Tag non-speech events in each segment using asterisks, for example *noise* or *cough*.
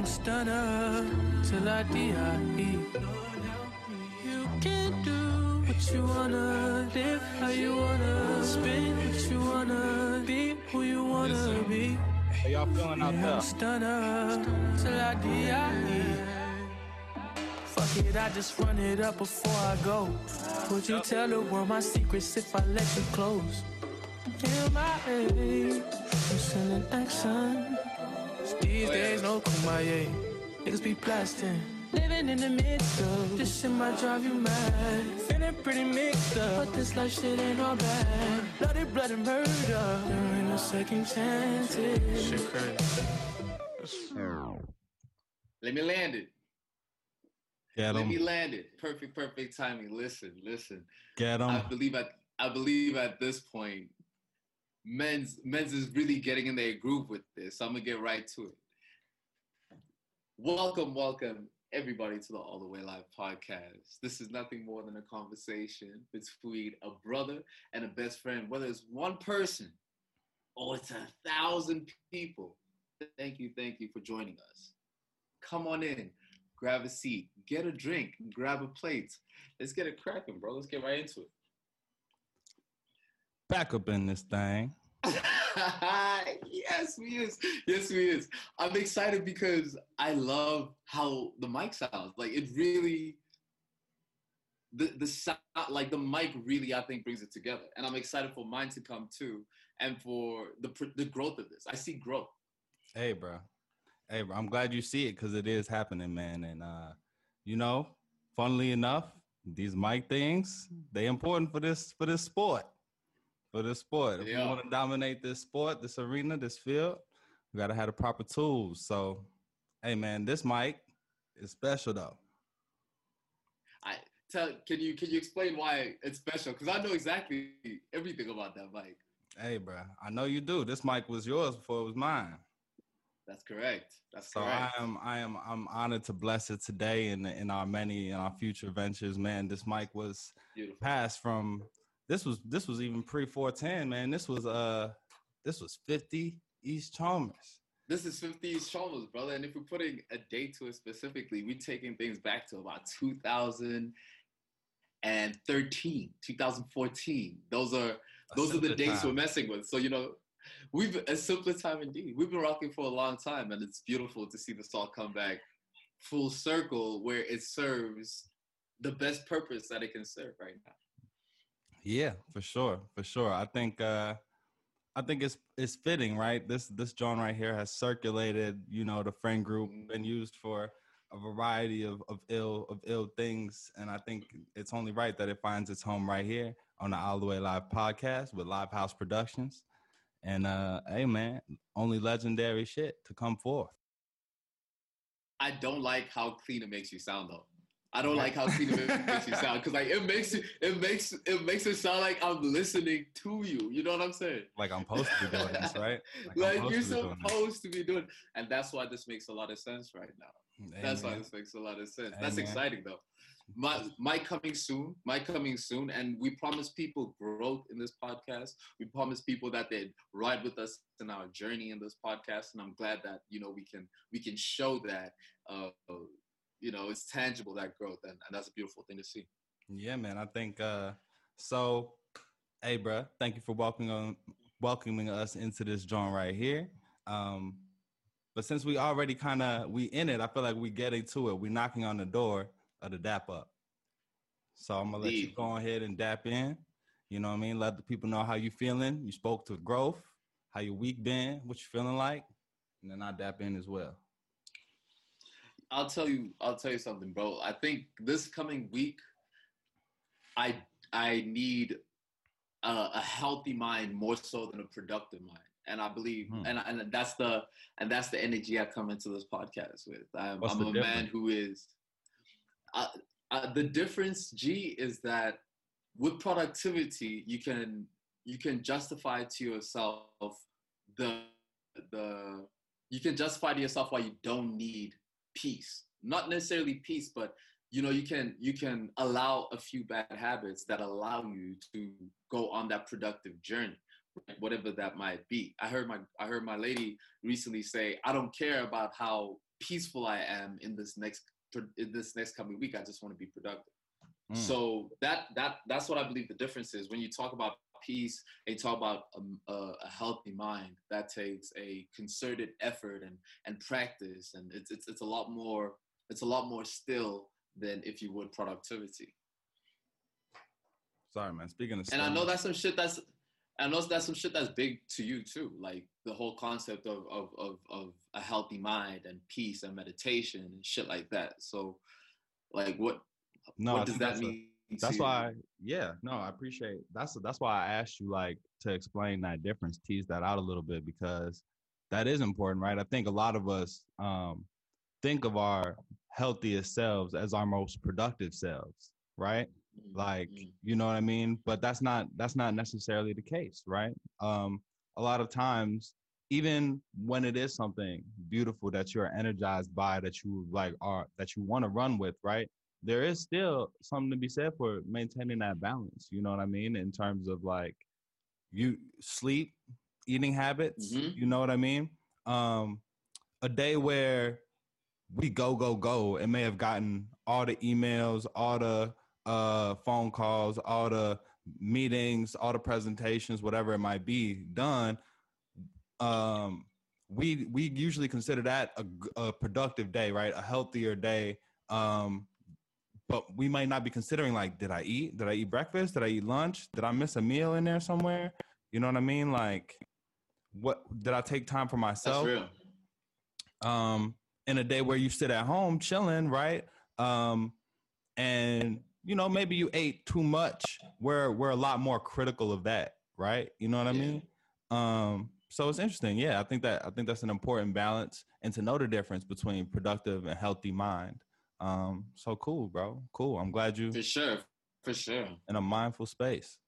Young stunner till I die. You can do what you wanna, live how you wanna, spin what you wanna, be who you wanna be. How y'all feeling out there? stunner till I die. Fuck it, I just run it up before I go. Would you tell the world my secrets if I let you close? In my age, I'm sending action. These days, no kumbaya. Niggas be blasting. Living in the midst of this shit might drive you mad. Feeling pretty mixed up, but this life shit ain't all bad. Bloody, bloody murder. There ain't no second chances. Shit crazy. Let me land it. Get Let me land it. Perfect, perfect timing. Listen, listen. Get I believe at I believe at this point, men's men's is really getting in their groove with this. So I'm gonna get right to it. Welcome, welcome everybody to the All the Way Live podcast. This is nothing more than a conversation between a brother and a best friend, whether it's one person or it's a thousand people. Thank you, thank you for joining us. Come on in, grab a seat, get a drink, grab a plate. Let's get it cracking, bro. Let's get right into it. Back up in this thing. *laughs* yes, we is. Yes, we is. I'm excited because I love how the mic sounds. Like it really, the the sound, like the mic really, I think brings it together. And I'm excited for mine to come too, and for the the growth of this. I see growth. Hey, bro. Hey, bro. I'm glad you see it because it is happening, man. And uh, you know, funnily enough, these mic things they important for this for this sport. For this sport, if Yeah. we want to dominate this sport, this arena, this field, we gotta have the proper tools. So, hey, man, this mic is special though. I tell. Can you can you explain why it's special? Because I know exactly everything about that mic. Hey, bro, I know you do. This mic was yours before it was mine. That's correct. That's So correct. I am I am I'm honored to bless it today in in our many in our future ventures, man. This mic was Beautiful. passed from this was this was even pre 410, man. This was uh this was 50 East Chalmers. This is 50 East Chalmers, brother. And if we're putting a date to it specifically, we're taking things back to about 2013, 2014. Those are those are the dates we're messing with. So you know, we've a simpler time indeed. We've been rocking for a long time, and it's beautiful to see this all come back full circle where it serves the best purpose that it can serve right now. Yeah, for sure, for sure. I think uh I think it's it's fitting, right? This this John right here has circulated, you know, the friend group, been used for a variety of, of ill of ill things, and I think it's only right that it finds its home right here on the All the Way Live podcast with Live House Productions. And uh hey man, only legendary shit to come forth. I don't like how clean it makes you sound though. I don't like how it *laughs* makes you sound because like it makes it it makes it makes it sound like I'm listening to you. You know what I'm saying? Like I'm supposed to be doing this, right? *laughs* I'm Like, you're to be doing this. supposed to be doing, and that's why this makes a lot of sense right now. Hey, That's why this makes a lot of sense. Hey, That's exciting though. My my coming soon, my coming soon, and we promise people growth in this podcast. We promise people that they'd ride with us in our journey in this podcast, and I'm glad that you know we can we can show that uh, you know it's tangible that growth, and, and that's a beautiful thing to see. Yeah, man. I think uh so hey bruh, thank you for welcoming on welcoming us into this joint right here. Um but since we already kind of we in it, I feel like we getting to it. We knocking on the door of the dap up. So I'm gonna let you go ahead and dap in. You know what I mean? Let the people know how you feeling. You spoke to growth, how your week been, what you feeling like, and then I dap in as well. I'll tell you, I'll tell you something, bro. I think this coming week, I I need a, a healthy mind more so than a productive mind, and I believe, Hmm. and and that's the and that's the energy I come into this podcast with. I'm, I'm a man who is. Uh, uh, the difference, G, is that with productivity, you can you can justify to yourself the the you can justify to yourself why you don't need peace not necessarily peace but you know you can you can allow a few bad habits that allow you to go on that productive journey right? whatever that might be i heard my i heard my lady recently say i don't care about how peaceful I am in this next in this next coming week. I just want to be productive. Mm. So that that that's what I believe the difference is. When you talk about peace and talk about a, a, a, healthy mind, that takes a concerted effort and and practice, and it's it's it's a lot more it's a lot more still than if you would productivity. Sorry, man. Speaking of, and I know that's some shit that's I know that's some shit that's big to you too, like the whole concept of of of, of a healthy mind and peace and meditation and shit like that. So, like, what no, what does that mean? That's why, yeah, no, I appreciate. That's that's why I asked you like to explain that difference, tease that out a little bit because that is important, right? I think a lot of us um, think of our healthiest selves as our most productive selves, right? Mm-hmm. Like, you know what I mean? But that's not that's not necessarily the case, right? Um, a lot of times even when it is something beautiful that you're energized by that you like are that you want to run with right there is still something to be said for maintaining that balance. You know what I mean? In terms of like you sleep, eating habits, mm-hmm. you know what I mean? Um, a day where we go, go, go, and may have gotten all the emails, all the uh, phone calls, all the meetings, all the presentations, whatever it might be done. Um, we we usually consider that a, a productive day, right? A healthier day. Um, but we might not be considering like, did I eat? Did I eat breakfast? Did I eat lunch? Did I miss a meal in there somewhere? You know what I mean? Like, what did I take time for myself? Um, in a day where you sit at home chilling, right? Um, and you know maybe you ate too much. We're we're a lot more critical of that, right? You know what I mean? Um, so it's interesting. Yeah, I think that I think that's an important balance, and to know the difference between productive and healthy mind. Um, so cool, bro. Cool. I'm glad you for sure, for sure, in a mindful space.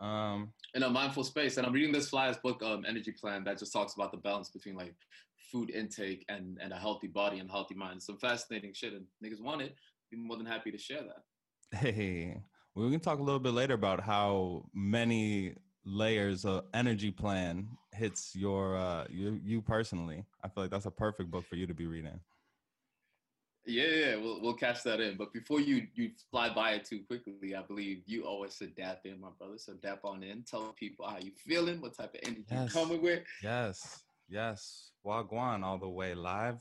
Um, in a mindful space, and I'm reading this Flyers book, um, Energy Plan, that just talks about the balance between like food intake and and a healthy body and healthy mind. Some fascinating shit, and niggas want it. Be more than happy to share that. Hey, we can talk a little bit later about how many layers of energy plan hits your uh you you personally. I feel like that's a perfect book for you to be reading. Yeah, yeah, we'll we'll catch that in. But before you you fly by it too quickly, I believe you always should dap in, my brother. So dap on in. Tell people how you feeling, what type of energy yes. you coming with. Yes, yes. Wagwan all the way live.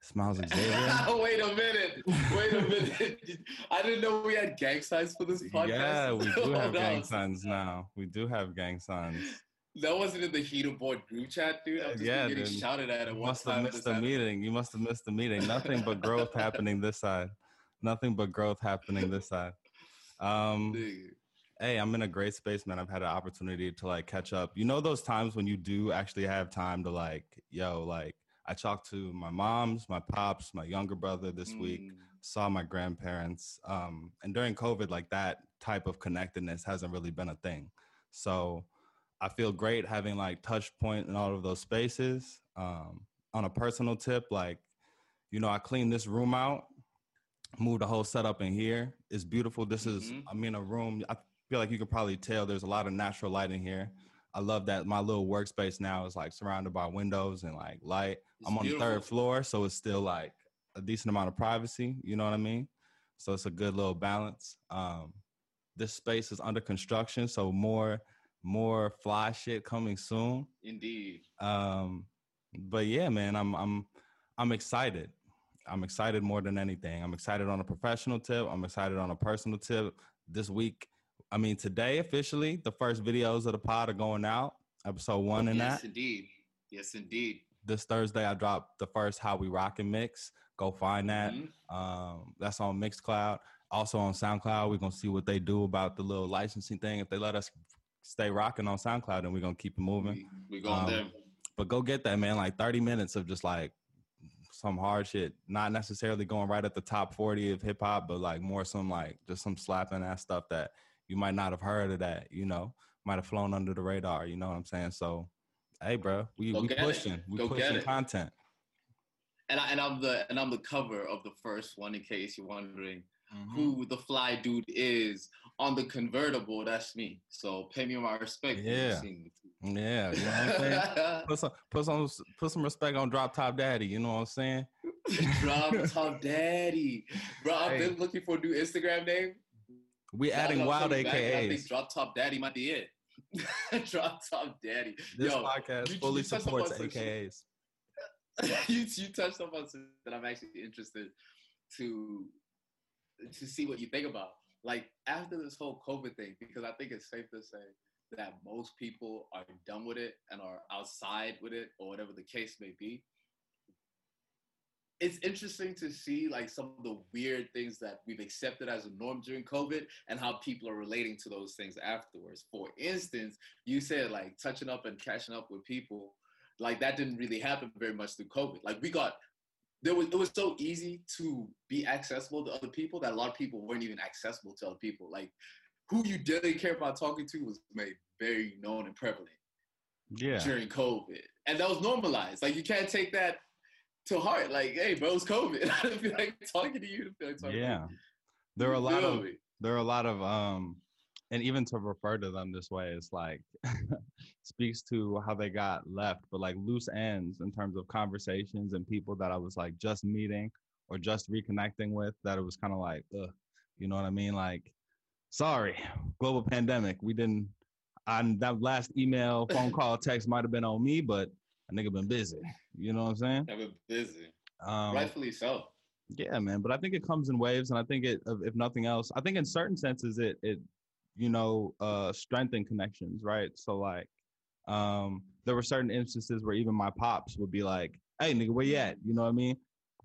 Smiles Xavier. *laughs* Wait a minute. Wait a minute. *laughs* I didn't know we had gang signs for this podcast. Yeah, we *laughs* do have gang signs now. We do have gang signs. That wasn't in the heater board group chat, dude. I'm just yeah, getting dude. shouted at at one must have missed the meeting. You must have missed the meeting. Nothing but growth happening this side. Nothing but growth happening this side. Um, *laughs* hey, I'm in a great space, man. I've had an opportunity to like catch up. You know those times when you do actually have time to like, yo, like I talked to my moms, my pops, my younger brother this mm. week, saw my grandparents. Um, and during COVID, like that type of connectedness hasn't really been a thing. So I feel great having like touch point in all of those spaces. Um, on a personal tip, like, you know, I cleaned this room out, moved the whole setup in here. It's beautiful. This mm-hmm. is, I mean, a room. I feel like you could probably tell there's a lot of natural light in here. I love that my little workspace now is like surrounded by windows and like light. It's I'm on beautiful. the third floor, so it's still like a decent amount of privacy. You know what I mean? So it's a good little balance. Um, this space is under construction, so more more fly shit coming soon. Indeed. Um, but yeah, man, I'm I'm I'm excited. I'm excited more than anything. I'm excited on a professional tip. I'm excited on a personal tip. This week, I mean, today officially, the first videos of the pod are going out. Episode one in yes, that. Yes, indeed. Yes, indeed. This Thursday, I dropped the first How We Rockin' mix. Go find that. Mm-hmm. Um, that's on Mixcloud. Also on SoundCloud. We're gonna see what they do about the little licensing thing. If they let us stay rocking on SoundCloud and we're gonna keep it moving. We, we going um, there. But go get that, man. Like 30 minutes of just like some hard shit. Not necessarily going right at the top 40 of hip hop, but like more some like just some slapping ass stuff that you might not have heard of that, you know, might have flown under the radar, you know what I'm saying? So hey bro, we, we pushing. It. We go pushing content. And I and I'm the and I'm the cover of the first one in case you're wondering. Mm-hmm. who the fly dude is on the convertible, that's me. So pay me my respect. Yeah. Yeah, you know what I'm saying? *laughs* put some put some put some respect on Drop Top Daddy, you know what I'm saying? *laughs* Drop Top Daddy. Bro, I've been looking for a new Instagram name. We adding wild AKAs. I think Drop Top Daddy might be it. *laughs* Drop Top Daddy. This Yo, podcast you, fully you supports AKAs. you you touched on something that I'm actually interested to to see what you think about. Like after this whole COVID thing, because I think it's safe to say that most people are done with it and are outside with it or whatever the case may be. It's interesting to see like some of the weird things that we've accepted as a norm during COVID and how people are relating to those things afterwards. For instance, you said like touching up and catching up with people, like that didn't really happen very much through COVID. Like we got there was it was so easy to be accessible to other people that a lot of people weren't even accessible to other people. Like who you didn't care about talking to was made very known and prevalent. Yeah. During COVID, and that was normalized. Like you can't take that to heart. Like, hey, bro, it's COVID. *laughs* I don't feel like talking to you. Feel like talking yeah. There are a lot of there are a lot of um and even to refer to them this way is like *laughs* speaks to how they got left but like loose ends in terms of conversations and people that i was like just meeting or just reconnecting with that it was kind of like ugh, you know what i mean? Like sorry global pandemic. We didn't on that last email phone *laughs* call text might have been on me but a nigga been busy. You know what i'm saying? I've been busy. Um, rightfully so. Yeah man but i think it comes in waves and i think it if nothing else i think in certain senses it it you know, uh, strengthen connections, right? So like, um, there were certain instances where even my pops would be like, "Hey, nigga, where you at?" You know what I mean?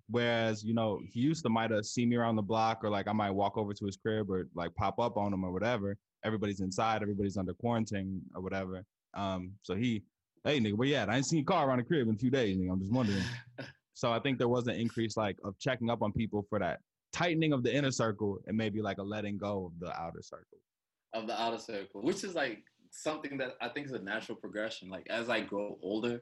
Whereas, you know, he used to might have seen me around the block, or like I might walk over to his crib, or like pop up on him, or whatever. Everybody's inside, everybody's under quarantine, or whatever. Um, so he, hey, nigga, where you at? I ain't seen your car around the crib in a few days. Nigga. I'm just wondering. *laughs* so I think there was an increase, like, of checking up on people for that tightening of the inner circle, and maybe like a letting go of the outer circle of the outer circle, which is like something that I think is a natural progression. Like as I grow older,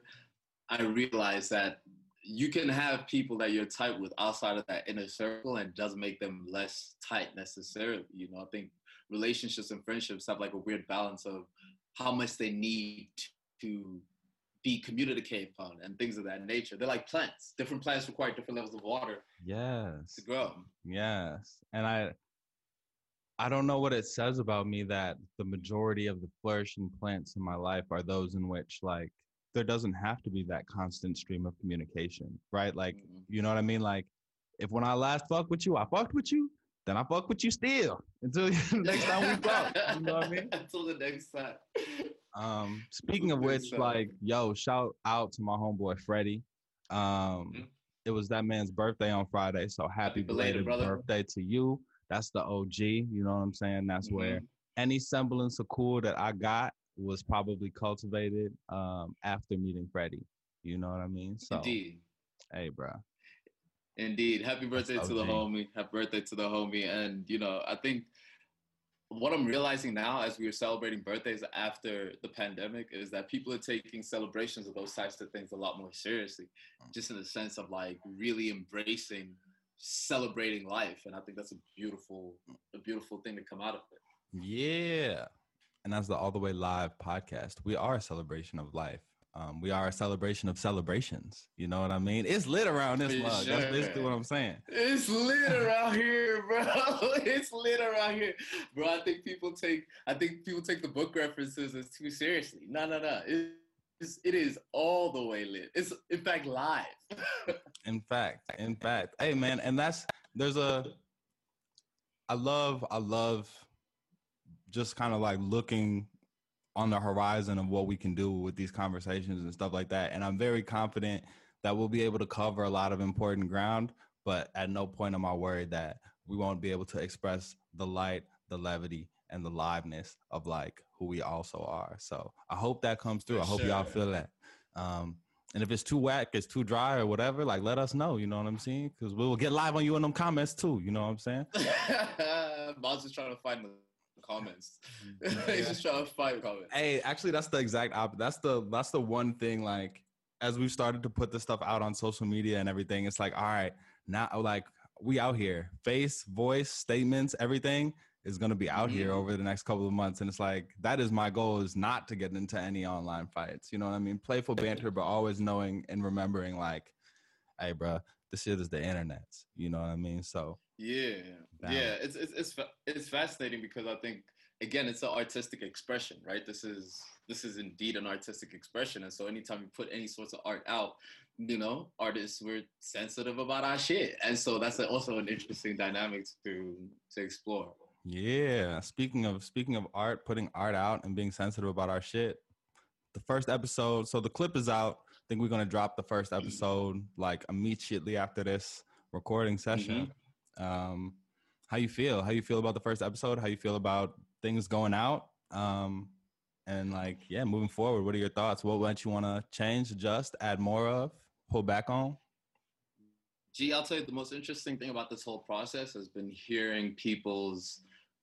I realize that you can have people that you're tight with outside of that inner circle and doesn't make them less tight necessarily. You know, I think relationships and friendships have like a weird balance of how much they need to be communicated upon and things of that nature. They're like plants. Different plants require different levels of water. Yes. To grow. Yes. And I I don't know what it says about me that the majority of the flourishing plants in my life are those in which like there doesn't have to be that constant stream of communication, right? Like, mm-hmm. you know what I mean? Like, if when I last fucked with you, I fucked with you, then I fuck with you still *laughs* until *laughs* next time we fuck. You know what I mean? *laughs* until the next time. Um, speaking of which, like, yo, shout out to my homeboy Freddie. Um, mm-hmm. it was that man's birthday on Friday, so happy, happy belated, belated birthday to you that's the OG. You know what I'm saying? That's mm-hmm. where any semblance of cool that I got was probably cultivated um, after meeting Freddie. You know what I mean? So, Indeed. Hey, bro. Indeed. Happy birthday to the homie. Happy birthday to the homie. And, you know, I think what I'm realizing now as we are celebrating birthdays after the pandemic is that people are taking celebrations of those types of things a lot more seriously, mm. just in the sense of like really embracing celebrating life and i think that's a beautiful a beautiful thing to come out of it yeah and that's the all the way live podcast we are a celebration of life um, we are a celebration of celebrations. You know what I mean? It's lit around this mug. Sure. That's basically what I'm saying. It's lit around here, bro. *laughs* It's lit around here, bro. I think people take I think people take the book references as too seriously. No, no, no. It, it's, it is all the way lit. It's in fact live. *laughs* in fact, in fact, hey man, and that's there's a. I love, I love, just kind of like looking on the horizon of what we can do with these conversations and stuff like that. And I'm very confident that we'll be able to cover a lot of important ground. But at no point am I worried that we won't be able to express the light, the levity, and the liveness of like who we also are. So I hope that comes through. For I hope sure. y'all feel that. Um, and if it's too whack, it's too dry or whatever, like let us know. You know what I'm saying? Because we will get live on you in them comments too. You know what I'm saying? *laughs* Mom's just trying to find the comments. *laughs* *laughs* He's just trying to find comments. Hey, actually, that's the exact opposite. That's the that's the one thing. Like as we've started to put this stuff out on social media and everything, it's like, all right, now like we out here. Face, voice, statements, everything is going to be out mm-hmm. here over the next couple of months. And it's like, that is my goal is not to get into any online fights. You know what I mean? Playful banter, but always knowing and remembering like, hey, bro, this shit is the internet. You know what I mean? So yeah, balance. yeah, it's, it's, it's, it's fascinating because I think, again, it's an artistic expression, right? This is, this is indeed an artistic expression. And so anytime you put any sorts of art out, you know, artists we're sensitive about our shit, and so that's also an interesting dynamic to to explore. Yeah. Speaking of speaking of art, putting art out and being sensitive about our shit. The first episode, so the clip is out. I think we're gonna drop the first episode like immediately after this recording session. Mm-hmm. Um, how you feel? How you feel about the first episode? How you feel about things going out? Um, and like, yeah, moving forward, what are your thoughts? What might you want to change, adjust, add more of? pull back on? Gee, I'll tell you the most interesting thing about this whole process has been hearing people's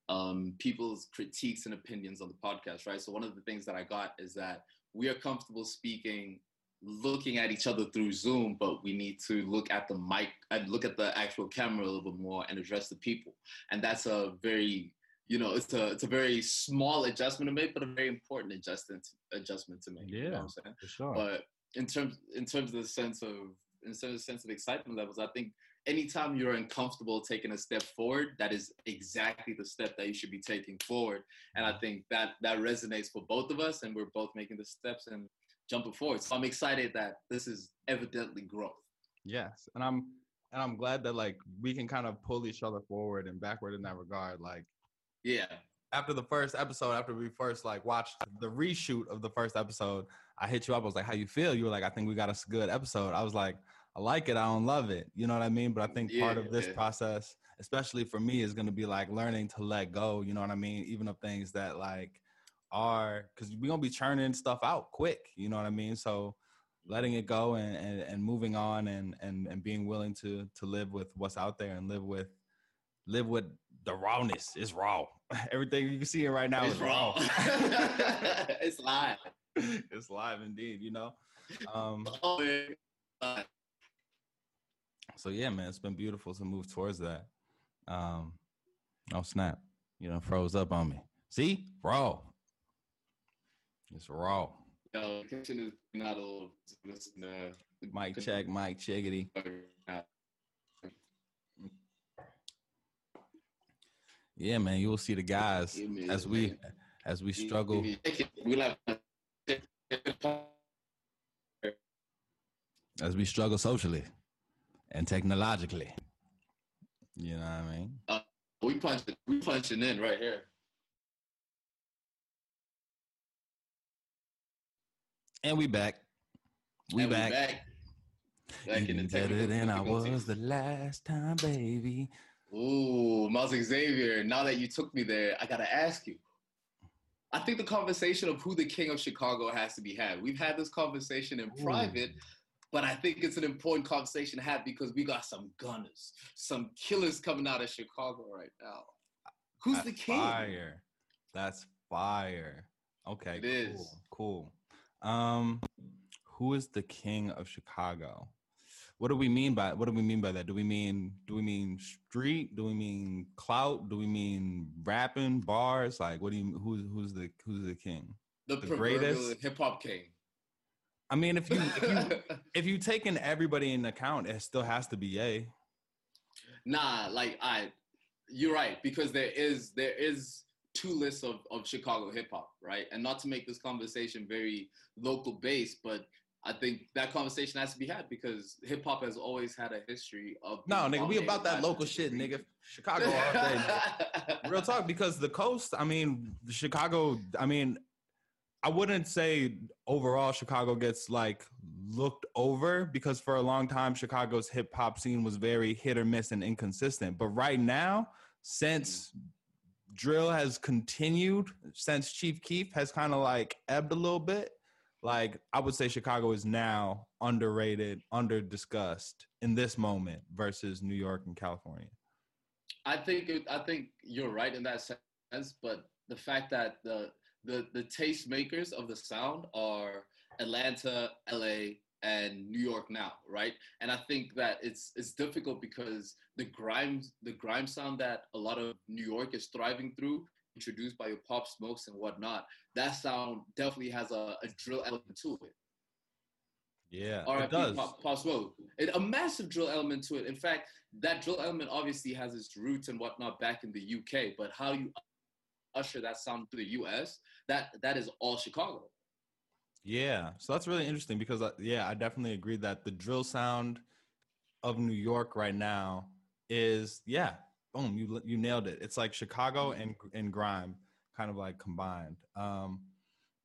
um, people's critiques and opinions on the podcast, right? So one of the things that I got is that we are comfortable speaking, looking at each other through Zoom, but we need to look at the mic and look at the actual camera a little bit more and address the people. And that's a very you know, it's a it's a very small adjustment to make, but a very important adjustment adjustment to make. Yeah, you know I'm saying? for sure. But in terms in terms of the sense of in terms of the sense of excitement levels, I think anytime you're uncomfortable taking a step forward, that is exactly the step that you should be taking forward. And I mm-hmm. think that that resonates for both of us, and we're both making the steps and jumping forward. So I'm excited that this is evidently growth. Yes, and I'm and I'm glad that like we can kind of pull each other forward and backward in that regard. Like, yeah, after the first episode, after we first like watched the reshoot of the first episode, I hit you up. I was like, "How you feel?" You were like, "I think we got a good episode." I was like, "I like it. I don't love it." You know what I mean? But I think yeah, part of this yeah. process, especially for me, is going to be like learning to let go. You know what I mean? Even of things that like are because we're gonna be churning stuff out quick. You know what I mean? So letting it go and, and, and moving on and, and, and being willing to to live with what's out there and live with live with the rawness. It's raw. *laughs* Everything you can see it right now it's is raw. *laughs* it's live. *laughs* It's live indeed, you know. Um, so yeah, man, it's been beautiful to move towards that. Um, oh snap, you know, froze up on me. See, raw. It's raw. Yo, kitchen is not a little. Uh, mic check, mic checkity. Yeah, man, you will see the guys as we as we struggle. As we struggle socially and technologically. You know what I mean? Uh, we punch we punching in right here. And we back. We and back. We back. back in the better than I was the last time, baby. Ooh, Myles Xavier, now that you took me there, I gotta ask you. I think the conversation of who the king of Chicago has to be had. We've had this conversation in Ooh. private, but I think it's an important conversation to have because we got some gunners, some killers coming out of Chicago right now. Who's That's the king? Fire. That's fire. Okay, it cool. Is. Cool. Um, who is the king of Chicago? what do we mean by what do we mean by that? Do we mean do we mean street? Do we mean clout? Do we mean rapping bars? Like what do you who's who's the who's the king? The, the greatest hip hop king. I mean, if you if you *laughs* if you taking everybody in account, it still has to be a. Nah, like I, you're right because there is there is two lists of of Chicago hip hop, right? And not to make this conversation very local based, but I think that conversation has to be had because hip hop has always had a history of. No, nigga, we about that local shit, nigga. Chicago all day. *laughs* Real talk, because the coast. I mean, Chicago. I mean, I wouldn't say overall Chicago gets like looked over because for a long time Chicago's hip hop scene was very hit or miss and inconsistent. But right now, since drill has continued, since Chief Keef has kind of like ebbed a little bit like I would say Chicago is now underrated, under discussed in this moment versus New York and California. I think I think you're right in that sense, but the fact that the the the tastemakers of the sound are Atlanta, LA, and New York now, right? And I think that it's it's difficult because the grime the grime sound that a lot of New York is thriving through, introduced by your Pop Smokes and whatnot, that sound definitely has a, a drill element to it. Yeah, RIP it does. Pop, Pop Smoke. It, a massive drill element to it. In fact, that drill element obviously has its roots and whatnot back in the UK, but how you usher that sound to the US, that that is all Chicago. Yeah, so that's really interesting because uh, yeah, I definitely agree that the drill sound of New York right now is yeah, boom, you you nailed it. It's like Chicago and and grime kind of like combined. Um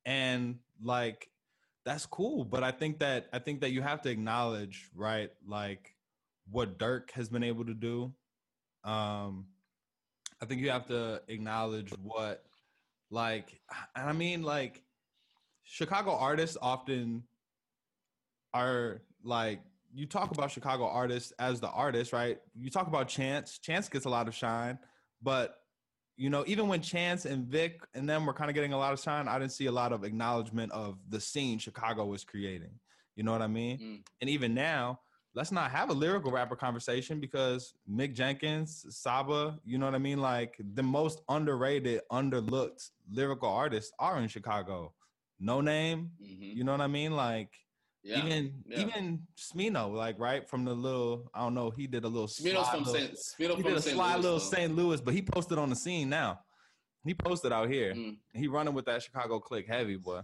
and like that's cool, but I think that I think that you have to acknowledge, right, like what Durk has been able to do. Um I think you have to acknowledge what like and I mean like Chicago artists often are like you talk about Chicago artists as the artist, right? You talk about Chance. Chance gets a lot of shine, but you know, even when Chance and Vic and them were kind of getting a lot of shine, I didn't see a lot of acknowledgement of the scene Chicago was creating. You know what I mean? Mm. And even now, let's not have a lyrical rapper conversation because Mick Jenkins, Saba, you know what I mean? Like the most underrated, underlooked lyrical artists are in Chicago. No name, Mhm. you know what I mean? Like Yeah. even yeah. even Smino, like right from the little, I don't know, he did a little Smino's from little- St. Smino he from did a St. sly Louis, little though. St. Louis, but he posted on the scene now. He posted out here. Mm. He running with that Chicago click heavy, boy.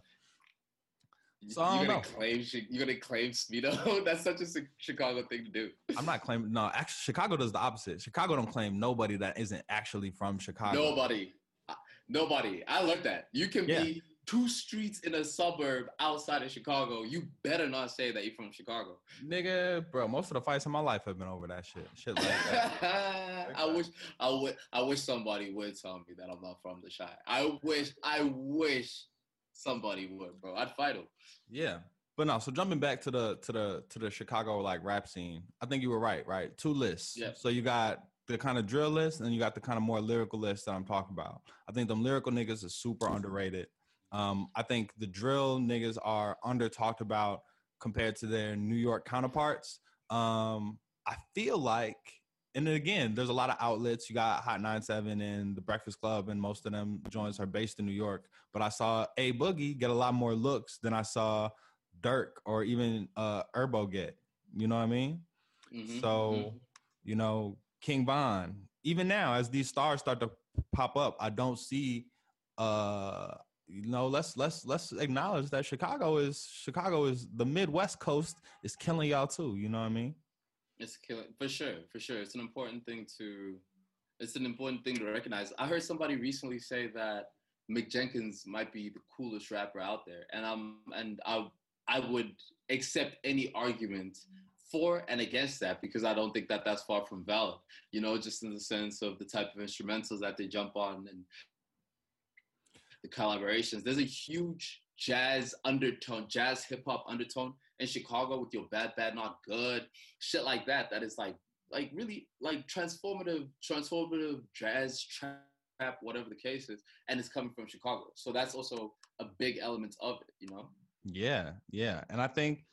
So you're gonna know. claim you're gonna claim Smino? *laughs* That's such a Chicago thing to do. I'm not claiming. No, actually, Chicago does the opposite. Chicago don't claim nobody that isn't actually from Chicago. Nobody, nobody. I learned that. You can Yeah. be two streets in a suburb outside of Chicago. You better not say that you're from Chicago. nigga, bro. Most of the fights in my life have been over that shit. Shit like that. *laughs* I wish I would I wish somebody would tell me that I'm not from the shy. I wish I wish somebody would, bro. I'd fight him. Yeah. But no, so jumping back to the to the to the Chicago like rap scene, I think you were right, right? Two lists. Yeah. So you got the kind of drill list and you got the kind of more lyrical list that I'm talking about. I think them lyrical niggas are super underrated. Um, I think the drill niggas are under talked about compared to their New York counterparts. Um, I feel like, and then again, there's a lot of outlets. You got Hot 97 and the Breakfast Club, and most of them joints are based in New York. But I saw A Boogie get a lot more looks than I saw Durk or even uh Herbo get. You know what I mean? Mhm, So, mhm. you know, King Von, even now, as these stars start to pop up, I don't see uh you know, let's let's let's acknowledge that Chicago is Chicago is the Midwest coast is killing y'all too. You know what I mean? It's killing for sure, for sure. It's an important thing to it's an important thing to recognize. I heard somebody recently say that Mick Jenkins might be the coolest rapper out there. And I'm and I I would accept any argument for and against that because I don't think that that's far from valid. You know, just in the sense of the type of instrumentals that they jump on and the collaborations. There's a huge jazz undertone, jazz hip hop undertone in Chicago with your bad, bad, not good, shit like that. That is like, like really like transformative, transformative jazz trap, whatever the case is, and it's coming from Chicago. So that's also a big element of it, you know. Yeah, yeah. And I think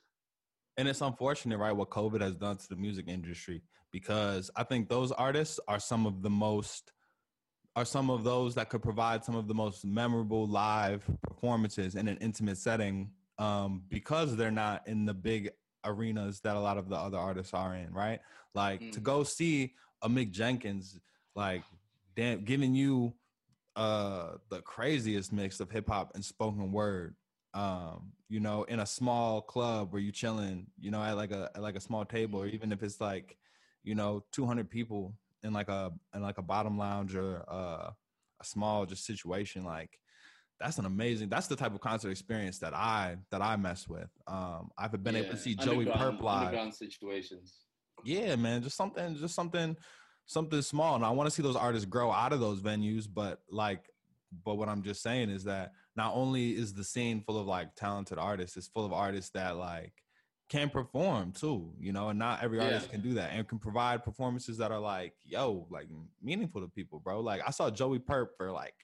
and it's unfortunate, right, what COVID has done to the music industry because I think those artists are some of the most are some of those that could provide some of the most memorable live performances in an intimate setting um, because they're not in the big arenas that a lot of the other artists are in, right? Like to Mhm. go see a Mick Jenkins, like damn, giving you uh the craziest mix of hip hop and spoken word um you know in a small club where you chilling you know at like a at like a small table or even if it's like you know 200 people in like a in like a bottom lounge or uh, a small just situation like that's an amazing that's the type of concert experience that i that i mess with um i've been able to see Joey Purp live situations. yeah, man, just something, just something, something small. And I want to see those artists grow out of those venues. But like, but what I'm just saying is that not only is the scene full of like talented artists, it's full of artists that like can perform too, you know, and not every artist Yeah. can do that and can provide performances that are like, yo, like meaningful to people, bro. Like I saw Joey Purp for like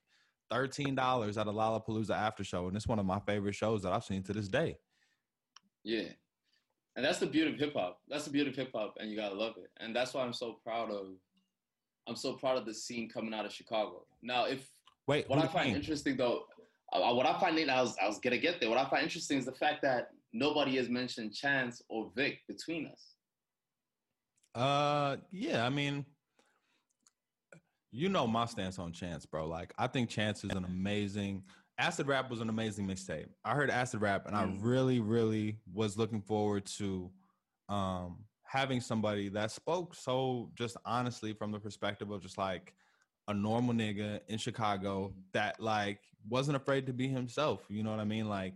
thirteen dollars at a Lollapalooza after show, and it's one of my favorite shows that I've seen to this day. Yeah. and that's the beauty of hip hop. That's the beauty of hip hop, and you gotta love it. And that's why I'm so proud of. I'm so proud of the scene coming out of Chicago. Now, if Wait, what I find interesting though, uh, what I find I was I was gonna get there. What I find interesting is the fact that nobody has mentioned Chance or Vic between us. Uh, yeah, I mean, you know my stance on Chance, bro. Like, I think Chance is an amazing. Acid Rap was an amazing mixtape. I heard Acid Rap, and I Mm. really, really was looking forward to um having somebody that spoke so just honestly from the perspective of just like a normal nigga in Chicago that like wasn't afraid to be himself. You know what I mean? Like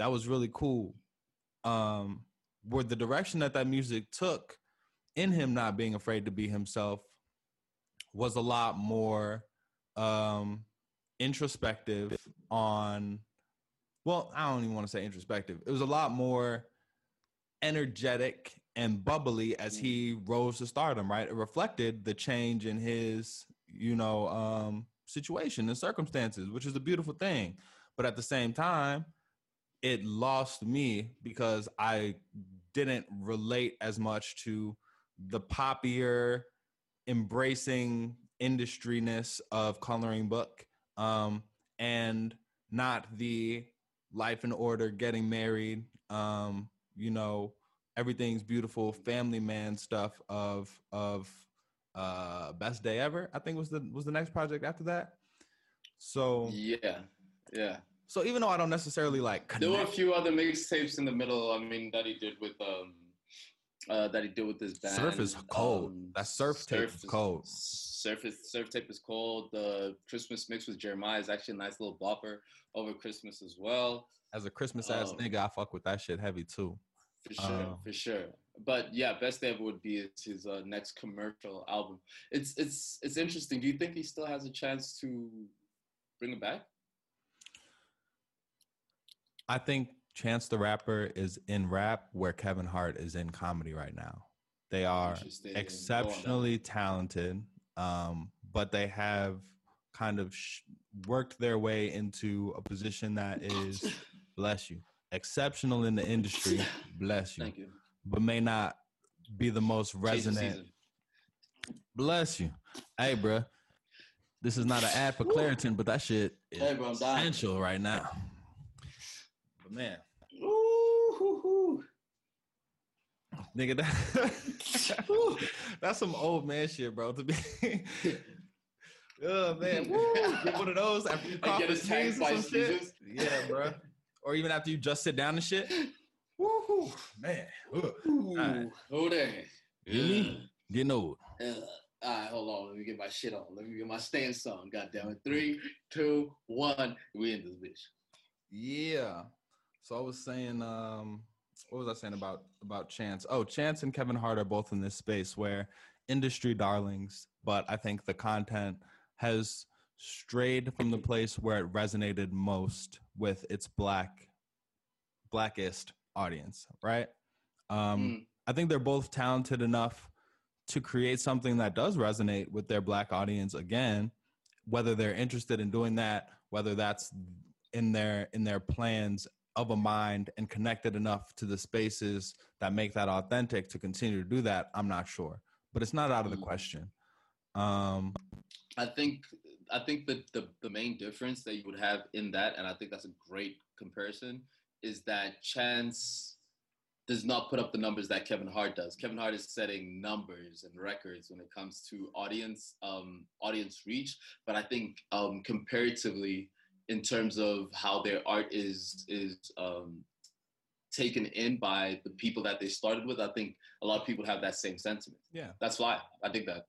that was really cool. Um, where the direction that that music took in him not being afraid to be himself was a lot more um introspective on well i don't even want to say introspective. It was a lot more energetic and bubbly as he rose to stardom right? It reflected the change in his you know um situation and circumstances which is a beautiful thing. But at the same time it lost me because i didn't relate as much to the poppier embracing industryness of coloring book um, and not the life in order getting married um, you know everything's beautiful family man stuff of of uh best day ever i think was the was the next project after that so Yeah, yeah. so even though i don't necessarily like There were a few other mixtapes in the middle. I mean, that he did with um, uh, that he did with his band. surf is cold Um, that surf tape is cold Surf is, surf tape is cold. The Christmas mix with Jeremih is actually a nice little bopper over Christmas as well. as a christmas ass um, nigga i fuck with that shit heavy too For sure, Um, for sure. But yeah, best ever would be his, his uh, next commercial album. It's it's it's interesting. Do you think he still has a chance to bring it back? I think Chance the Rapper is in rap where Kevin Hart is in comedy right now. They are Interesting. Go on, exceptionally talented, um, but they have kind of sh- worked their way into a position that is, *laughs* bless you, exceptional in the industry, bless you, Thank you. but may not be the most resonant. Bless you. Hey, bruh. This is not an ad for Claritin, but that shit is Hey, bro, essential right now. But man, nigga, that, *laughs* that's some old man shit, bro. To be, *laughs* oh man, woo, get one of those after you cough and sneeze or some shit. Yeah, bro. Or even after you just sit down and shit. Woo, man. Hold on. You me? Getting old. Uh, all right, hold on. Let me get my shit on. Let me get my stance on. God damn it. Three, two, one. We in this bitch. Yeah. So I was saying, um, what was I saying about about Chance? Oh, Chance and Kevin Hart are both in this space where industry darlings, but I think the content has strayed from the place where it resonated most with its black blackest audience, right? Um, Mm. I think they're both talented enough to create something that does resonate with their black audience again, whether they're interested in doing that, whether that's in their in their plans of a mind and connected enough to the spaces that make that authentic to continue to do that, I'm not sure. But it's not out of the Mm. question. Um, I think I think that the the main difference that you would have in that, and I think that's a great comparison, is that Chance does not put up the numbers that Kevin Hart does. Kevin Hart is setting numbers and records when it comes to audience um, audience reach, but I think um, comparatively, in terms of how their art is is um, taken in by the people that they started with, I think a lot of people have that same sentiment. yeah. That's why I think that.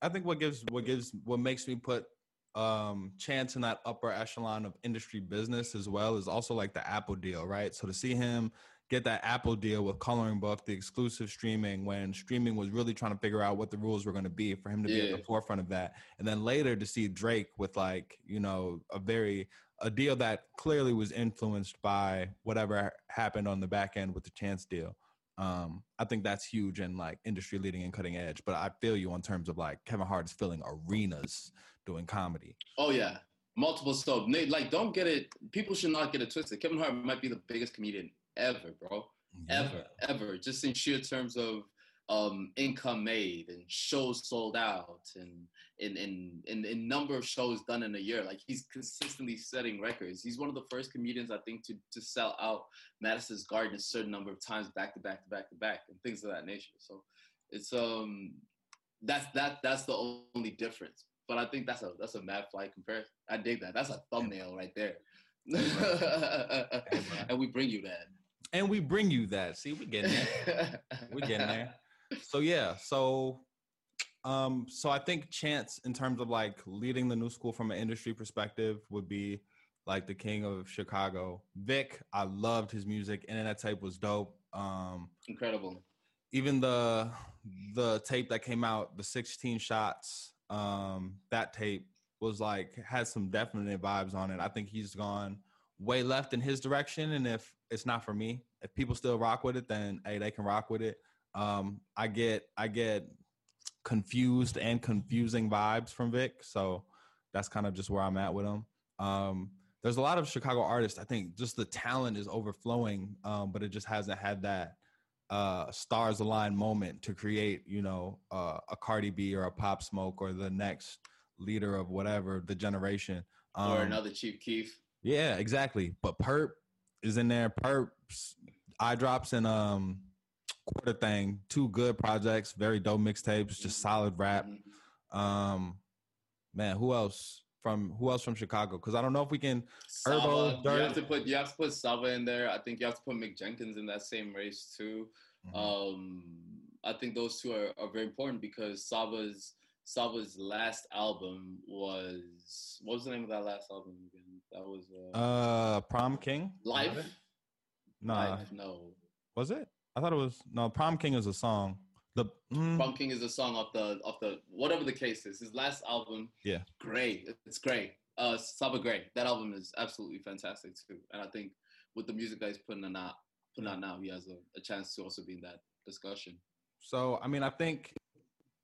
I think what gives what gives what makes me put um chance in that upper echelon of industry business as well is also like the Apple deal, right? So to see him get that Apple deal with Coloring Book, the exclusive streaming, when streaming was really trying to figure out what the rules were going to be, for him to be at the forefront of that, and then later to see Drake with like you know a very a deal that clearly was influenced by whatever happened on the back end with the Chance deal. Um, I think that's huge and like industry leading and cutting edge. But I feel you in terms of like Kevin Hart is filling arenas doing comedy. Oh yeah, multiple so Nate, like don't get it. People should not get it twisted. Kevin Hart might be the biggest comedian ever, bro. ever, ever. Just in sheer terms of um, income made and shows sold out and in, in, in, in number of shows done in a year. Like he's consistently setting records. He's one of the first comedians I think to, to sell out Madison's Garden a certain number of times back to back to back to back and things of that nature. So it's um that's that that's the only difference. But I think that's a that's a mad flight comparison. I dig that. That's a thumbnail right there. *laughs* and we bring you that. And we bring you that. See, we getting there. *laughs* we getting there. So yeah, so um, so I think Chance, in terms of like leading the new school from an industry perspective, would be like the king of Chicago. Vic, I loved his music. Internet tape was dope. Um, Incredible. Even the the tape that came out, the 16 shots, um, that tape was like had some definite vibes on it. I think he's gone way left in his direction, and if it's not for me, if people still rock with it, then hey, they can rock with it. Um, I get I get confused and confusing vibes from Vic, so that's kind of just where I'm at with him. Um, there's a lot of Chicago artists. I think just the talent is overflowing, um, but it just hasn't had that uh, stars align moment to create, you know, uh, a Cardi B or a Pop Smoke or the next leader of whatever the generation, um, or another Chief Keef. Yeah, exactly. But Purp is in there. Purp's eye drops and um quarter thing. Two good projects, very dope mixtapes, just solid rap. Um, man, who else from who else from Chicago? Because I don't know if we can. Herbo, you have to put you have to put Saba in there. I think you have to put Mick Jenkins in that same race too. Mm-hmm. Um, I think those two are, are very important because Saba's Saba's last album was what was the name of that last album again? That was uh, uh Prom King. Life. Nah. Life, no. Was it? I thought it was no. Prom King is a song. The mm, Prom King is a song of the of the whatever the case is. His last album. Yeah. Great. It's great. Uh, Saba Gray. That album is absolutely fantastic too. And I think with the music that he's putting out putting out now, he has a, a chance to also be in that discussion. So I mean, I think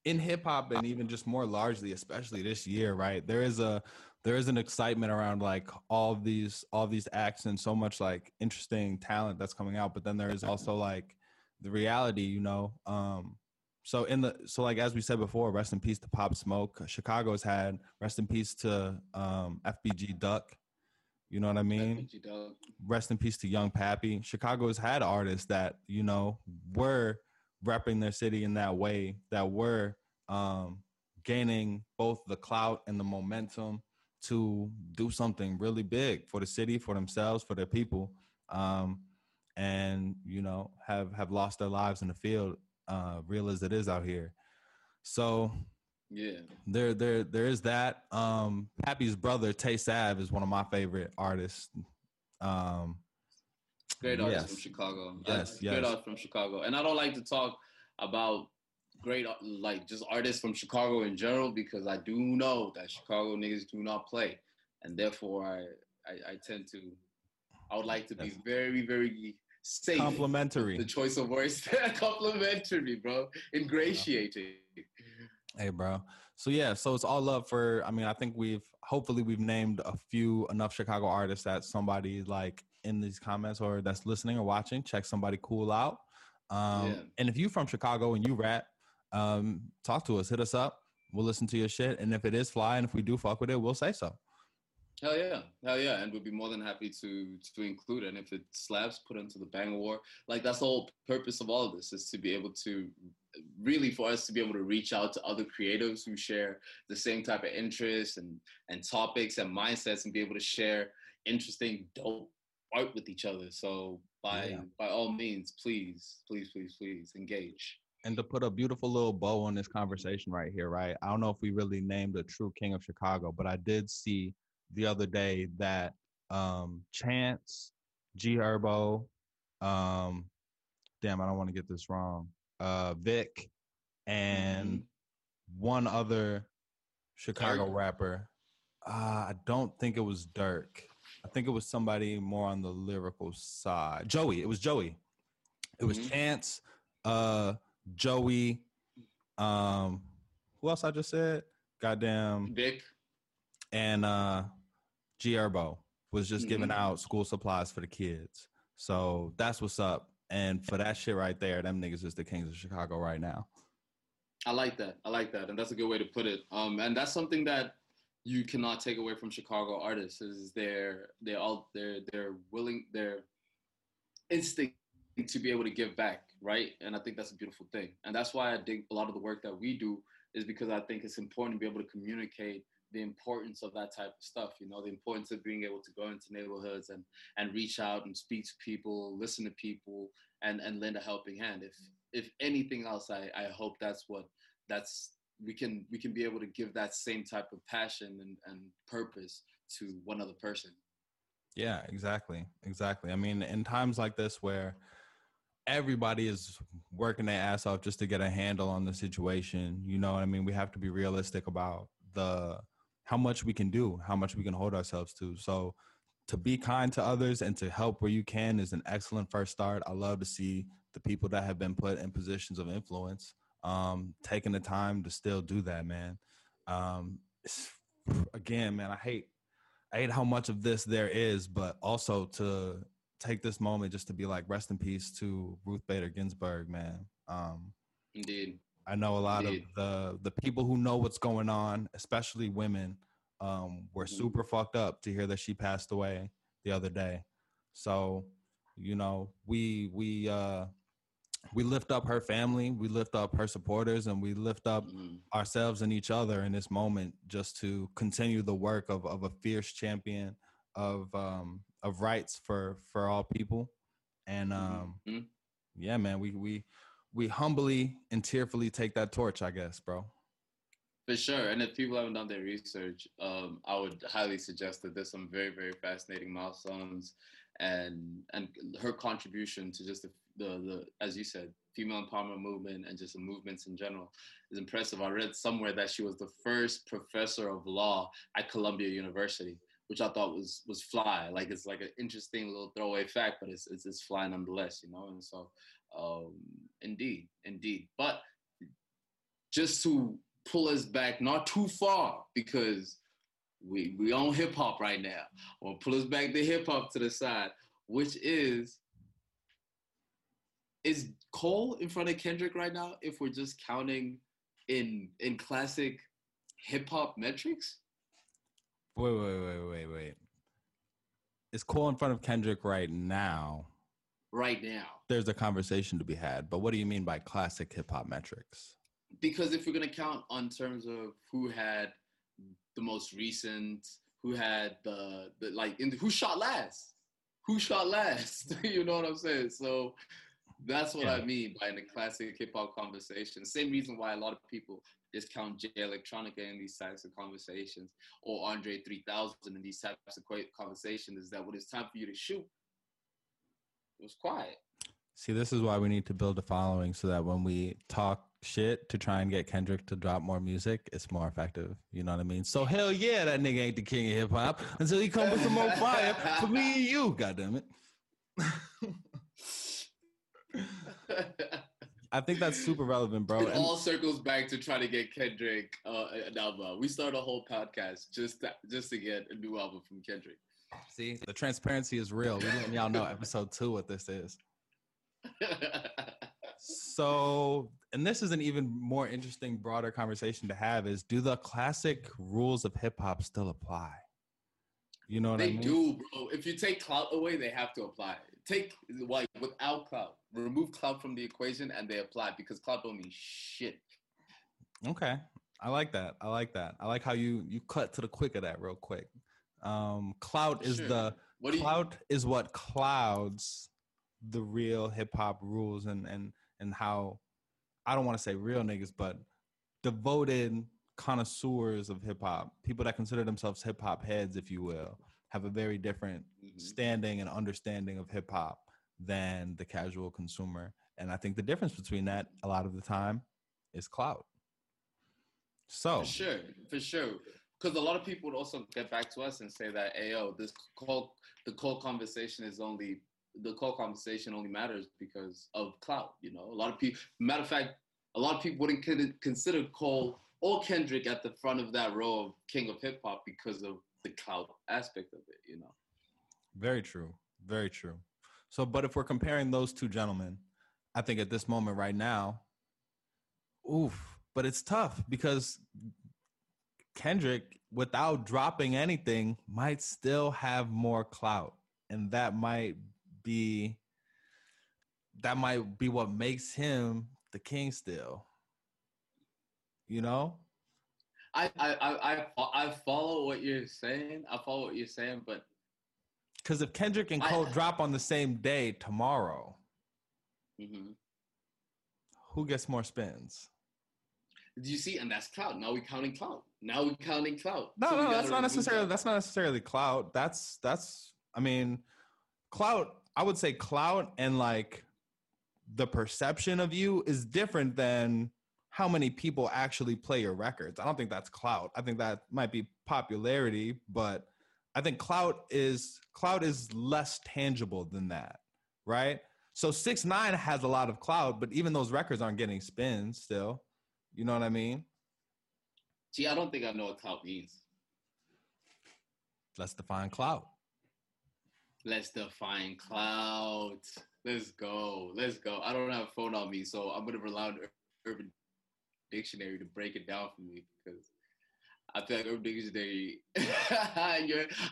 in hip hop and even just more largely, especially this year, right? There is a there is an excitement around like all these all these acts and so much like interesting talent that's coming out. But then there is also like the reality, you know. Um, so in the so like as we said before, rest in peace to Pop Smoke. Chicago's had rest in peace to um, FBG Duck. You know what I mean? FBG Duck. Rest in peace to Young Pappy. Chicago's had artists that you know were repping their city in that way, that were um, gaining both the clout and the momentum to do something really big for the city, for themselves, for their people. Um, and you know have have lost their lives in the field uh real as it is out here. So yeah. there there there is that. Um pappy's brother tay sav is one of my favorite artists. Um great artist yes. from chicago yes, yes great artist from chicago and i don't like to talk about great like just artists from chicago in general because i do know that chicago niggas do not play and therefore i i, I tend to I would like to be very, very safe. Complimentary. The choice of words. *laughs* complimentary, bro. Ingratiating. Hey, bro. So yeah, so it's all love for. I mean, I think we've hopefully we've named a few enough Chicago artists that somebody like in these comments or that's listening or watching, check somebody cool out. Um, yeah. And if you from Chicago and you rap, um, talk to us, hit us up. We'll listen to your shit, and if it is fly, and if we do fuck with it, we'll say so. Hell yeah, hell yeah, and we'd be more than happy to to include. It. And if it slaps, put into the bang war. Like that's the whole purpose of all of this is to be able to really for us to be able to reach out to other creatives who share the same type of interests and and topics and mindsets, and be able to share interesting, dope art with each other. So by yeah. by all means, please, please, please, please engage. And to put a beautiful little bow on this conversation right here, right? I don't know if we really named a true king of Chicago, but I did see the other day that um, Chance, G Herbo, um, damn, I don't want to get this wrong, uh, Vic, and mm-hmm. one other Chicago rapper. Uh, I don't think it was Durk. I think it was somebody more on the lyrical side. Joey. It was Joey. It was mm-hmm. Chance, uh, Joey. Um, who else I just said? Goddamn. Vic. And uh, G Herbo was just mm-hmm. giving out school supplies for the kids. So that's what's up. And for that shit right there, them niggas is the kings of Chicago right now. I like that. I like that, and that's a good way to put it. Um, and that's something that you cannot take away from Chicago artists is their they all they're they're willing their instinct to be able to give back, right? And I think that's a beautiful thing. And that's why I think a lot of the work that we do is because I think it's important to be able to communicate the importance of that type of stuff you know the importance of being able to go into neighborhoods and and reach out and speak to people listen to people and and lend a helping hand if if anything else i i hope that's what that's we can we can be able to give that same type of passion and, and purpose to one other person yeah exactly exactly i mean in times like this where everybody is working their ass off just to get a handle on the situation you know i mean we have to be realistic about the how much we can do, how much we can hold ourselves to. So to be kind to others and to help where you can is an excellent first start. I love to see the people that have been put in positions of influence um, taking the time to still do that, man. Um, again, man, I hate I hate how much of this there is, but also to take this moment just to be like rest in peace to Ruth Bader Ginsburg, man. Um, Indeed. I know a lot Indeed. of the the people who know what's going on, especially women, um, were mm-hmm. super fucked up to hear that she passed away the other day. So, you know, we we uh we lift up her family, we lift up her supporters, and we lift up mm-hmm. ourselves and each other in this moment just to continue the work of, of a fierce champion of um, of rights for for all people. And mm-hmm. um, mm-hmm. yeah, man, we we we humbly and tearfully take that torch, I guess, bro. For sure. And if people haven't done their research, um, I would highly suggest that there's some very, very fascinating milestones and and her contribution to just the, the, the as you said, female empowerment movement and just the movements in general is impressive. I read somewhere that she was the first professor of law at Columbia University, which I thought was was fly. Like it's like an interesting little throwaway fact, but it's it's, it's fly nonetheless, you know. And so um, indeed, indeed. But just to pull us back not too far because we we on hip hop right now. To pull us back to hip hop to the side, which is is Cole in front of Kendrick right now if we're just counting in in classic hip hop metrics? Wait, wait, wait, wait, wait. Is Cole in front of Kendrick right now? right now. There's a conversation to be had, but what do you mean by classic hip hop metrics? Because if we're gonna count on terms of who had the most recent, who had the, the like, in the, who shot last, who shot last, *laughs* you know what I'm saying? So that's what yeah. I mean by the classic hip hop conversation. Same reason why a lot of people discount Jay Electronica in these types of conversations or Andre 3000 in these types of conversations is that when it's time for you to shoot, it was quiet. See, this is why we need to build a following so that when we talk shit to try and get Kendrick to drop more music, it's more effective. You know what I mean? So hell yeah, that nigga ain't the king of hip hop until he comes with some more fire for me and you. God damn it. *laughs* I think that's super relevant, bro. It and all circles back to trying to get Kendrick uh, an album. We start a whole podcast just to, just to get a new album from Kendrick. See, the transparency is real. We letting y'all know episode two what this is. *laughs* so, and this is an even more interesting, broader conversation to have: is do the classic rules of hip hop still apply? You know what they I mean? do, bro. If you take clout away, they have to apply. Take like without clout, remove clout from the equation, and they apply because clout don't mean shit. Okay, I like that. I like that. I like how you you cut to the quick of that real quick. Um, clout is sure. the what clout you- is what clouds the real hip hop rules and and and how I don't want to say real niggas, but devoted connoisseurs of hip hop, people that consider themselves hip hop heads, if you will, have a very different mm-hmm. standing and understanding of hip hop than the casual consumer. And I think the difference between that a lot of the time is clout. So for sure, for sure because a lot of people would also get back to us and say that, hey, yo, this Cole, the Cole conversation is only the Cole conversation only matters because of clout. You know, a lot of people. Matter of fact, a lot of people wouldn't consider Cole or Kendrick at the front of that row of king of hip hop because of the clout aspect of it. You know. Very true. Very true. So, but if we're comparing those two gentlemen, I think at this moment right now, oof, but it's tough because Kendrick, without dropping anything, might still have more clout. And that might be that might be what makes him the king still. You know? I I I I follow what you're saying. I follow what you're saying, but because if Kendrick and Cole I, drop on the same day tomorrow, mm-hmm. who gets more spins? Do you see? And that's clout. Now we're counting clout. Now we're counting clout. No, so no, that's not necessarily. That. That's not necessarily clout. That's that's. I mean, clout. I would say clout and like the perception of you is different than how many people actually play your records. I don't think that's clout. I think that might be popularity, but I think clout is clout is less tangible than that, right? So 6ix9ine has a lot of clout, but even those records aren't getting spins still. You know what I mean? Gee, I don't think I know what clout means. Let's define clout. Let's define clout. Let's go. Let's go. I don't have a phone on me, so I'm gonna rely on Urban Dictionary to break it down for me because I feel like Urban Dictionary. *laughs*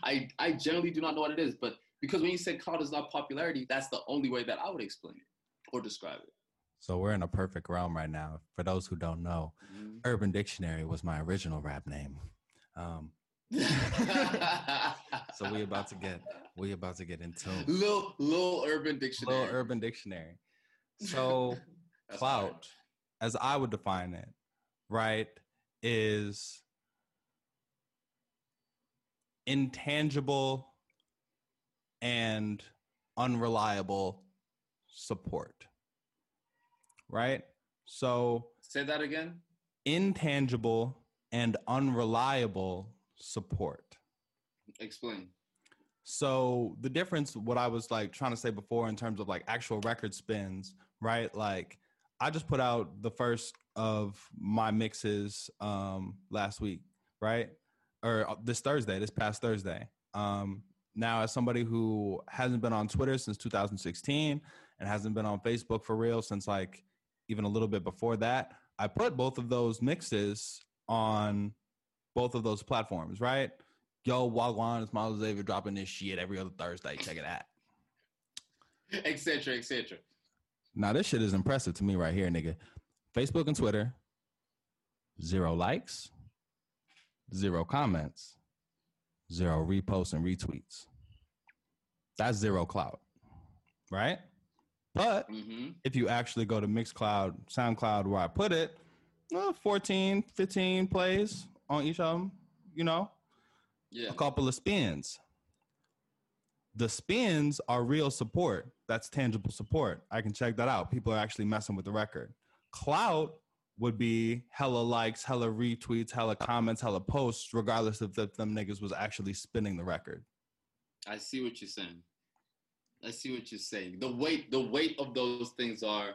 I I generally do not know what it is, but because when you say clout is not popularity, that's the only way that I would explain it or describe it. So we're in a perfect realm right now. For those who don't know, mm-hmm. Urban Dictionary was my original rap name. Um, *laughs* so we about to get we about to get into little little Urban Dictionary. Little Urban Dictionary. So *laughs* clout, as I would define it, right, is intangible and unreliable support. Right? So say that again. Intangible and unreliable support. Explain. So the difference, what I was like trying to say before in terms of like actual record spins, right? Like I just put out the first of my mixes um last week, right? Or uh, this Thursday, this past Thursday. Um now as somebody who hasn't been on Twitter since 2016 and hasn't been on Facebook for real since like even a little bit before that, I put both of those mixes on both of those platforms, right? Yo, Wagwan, it's Myles Xavier dropping this shit every other Thursday. Check it out. *laughs* Etc. Etc. Now this shit is impressive to me right here, nigga. Facebook and Twitter, zero likes, zero comments, zero reposts and retweets. That's zero clout, right? But mm-hmm. if you actually go to Mixcloud, SoundCloud, where I put it, well, 14, 15 plays, on each of them, you know? Yeah. A couple of spins. The spins are real support. That's tangible support. I can check that out. People are actually messing with the record. Clout would be hella likes, hella retweets, hella comments, hella posts, regardless of if them niggas was actually spinning the record. I see what you're saying. I see what you're saying. The weight, the weight of those things are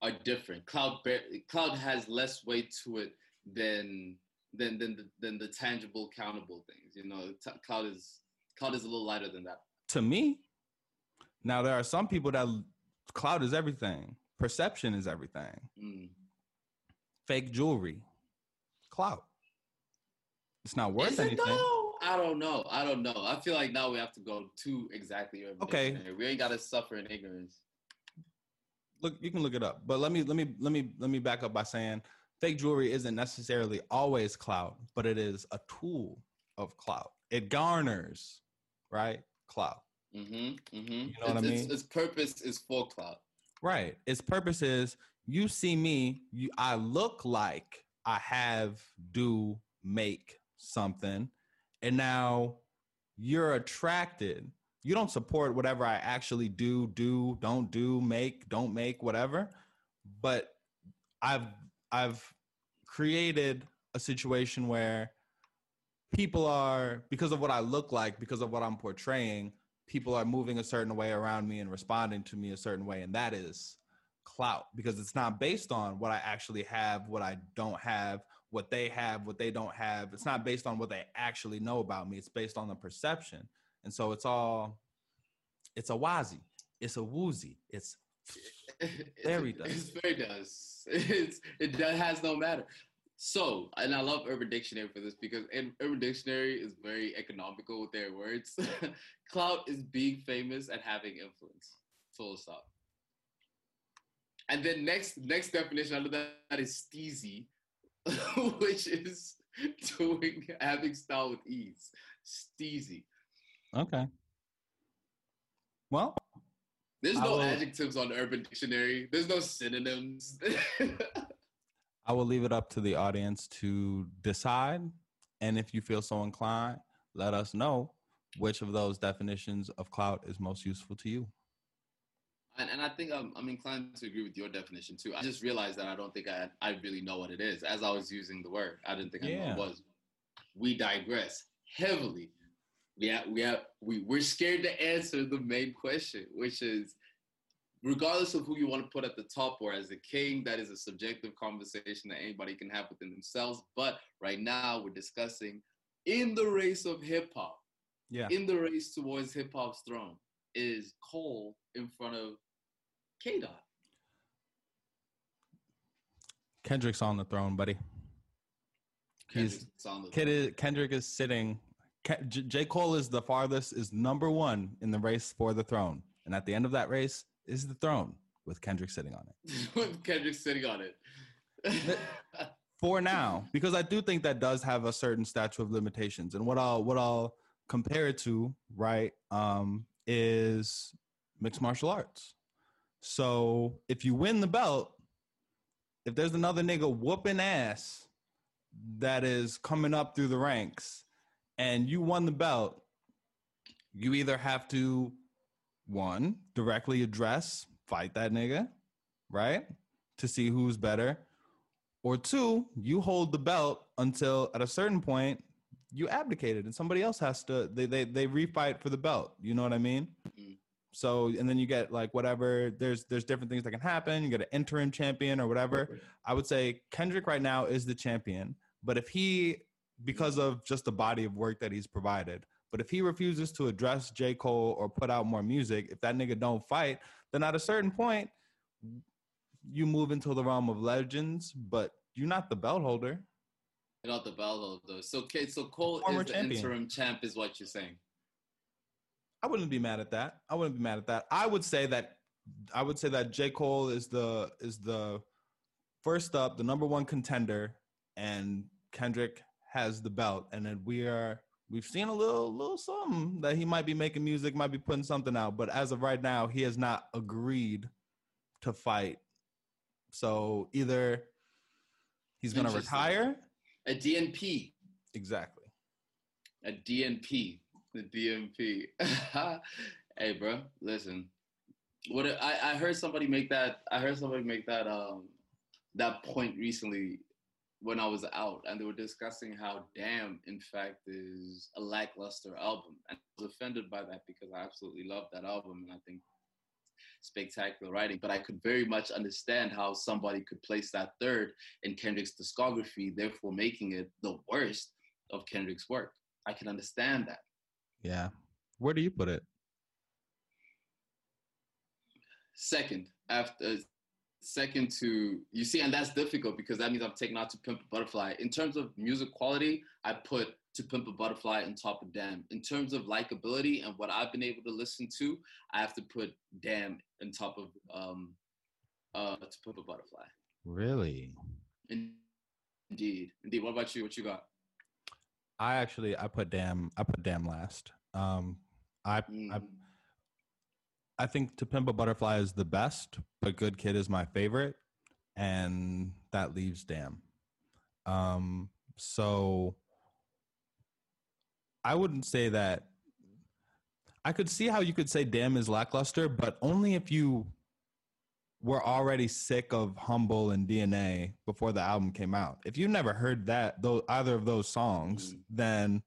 are different. Clout, clout has less weight to it than than than the, than the tangible, countable things. You know, t- clout is clout is a little lighter than that. To me, now there are some people that clout is everything. Perception is everything. Mm. Fake jewelry, clout. It's not worth is anything. Though? I don't know. I don't know. I feel like now we have to go to exactly. Everything. Okay. We ain't got to suffer in ignorance. Look, you can look it up, but let me let me let me let me back up by saying fake jewelry isn't necessarily always clout, but it is a tool of clout. It garners, right? Clout. Mm-hmm, mm-hmm. You know what I mean? Its, its, purpose is for clout. Right. Its purpose is you see me, you I look like I have do make something, and now you're attracted. You don't support whatever I actually do, do, don't do, make, don't make, whatever. But I've I've created a situation where people are because of what I look like, because of what I'm portraying, people are moving a certain way around me and responding to me a certain way, and that is clout because it's not based on what I actually have, what I don't have, what they have, what they don't have. It's not based on what they actually know about me. It's based on the perception, and so it's all it's a wazi. It's a woozy. It's *laughs* very does. *laughs* It's very does. *laughs* It's it does, has no matter. So, and I love Urban Dictionary for this because Urban Dictionary is very economical with their words. *laughs* Clout is being famous and having influence. Full stop. And then next next definition under that, that is steezy, *laughs* which is doing having style with ease. Steezy. Okay. Well, There's no adjectives on Urban Dictionary. There's no synonyms. *laughs* I will leave it up to the audience to decide. And if you feel so inclined, let us know which of those definitions of clout is most useful to you. And, and I think I'm, I'm inclined to agree with your definition too. I just realized that I don't think I, I really know what it is. As I was using the word, I didn't think I knew what it was. We digress heavily. We have, we have, we, we're scared to answer the main question, which is regardless of who you want to put at the top or as a king, that is a subjective conversation that anybody can have within themselves. But right now, we're discussing in the race of hip hop, Yeah. in the race towards hip hop's throne, is Cole in front of K Dot. Kendrick's on the throne, buddy. He's on the Kid is, Kendrick is sitting. J-, J. Cole is the farthest, is number one in the race for the throne, and at the end of that race is the throne with Kendrick sitting on it. *laughs* with Kendrick sitting on it. For now, because I do think that does have a certain statute of limitations, and what I'll what I'll compare it to, right, um, is mixed martial arts. So if you win the belt, if there's another nigga whooping ass that is coming up through the ranks and you won the belt, you either have to one directly address, fight that nigga, right? To see who's better. Or two, you hold the belt until at a certain point you abdicated and somebody else has to they they, they refight for the belt. You know what I mean? Mm. So and then you get like whatever there's there's different things that can happen. You get an interim champion or whatever. I would say Kendrick right now is the champion, but if he because of just the body of work that he's provided, but if he refuses to address J. Cole or put out more music, if that nigga don't fight, then at a certain point you move into the realm of legends, but you're not the belt holder. Not the belt holder. So, okay, so Cole Former is the champion. interim champ, is what you're saying. I wouldn't be mad at that. I wouldn't be mad at that. I would say that I would say that J. Cole is the is the first up, the number one contender, and Kendrick has the belt. And then we are we've seen a little little something that he might be making music, might be putting something out. But as of right now, he has not agreed to fight. So either he's gonna retire. A DNP. Exactly. A DNP. The DNP. *laughs* hey, bro, listen. What I, I heard somebody make that. I heard somebody make that um that point recently when I was out, and they were discussing how "Damn" in fact is a lackluster album, and I was offended by that because I absolutely love that album, and I think spectacular writing. But I could very much understand how somebody could place that third in Kendrick's discography, therefore making it the worst of Kendrick's work. I can understand that. Yeah. Where do you put it? Second, after second to you see, and that's difficult because that means I'm taking out to Pimp a Butterfly. In terms of music quality, I put to Pimp a Butterfly on top of Damn. In terms of likability and what I've been able to listen to, I have to put Damn on top of um uh to Pimp a Butterfly. Really? Indeed, indeed. What about you? What you got? I actually I put damn I put damn last. Um I I Mm, I think To Pimp a Butterfly is the best, but Good Kid is my favorite, and that leaves Damn. Um, so I wouldn't say that. I could see how you could say Damn is lackluster, but only if you were already sick of Humble and DNA before the album came out. If you never heard that, though, either of those songs, Mhm. then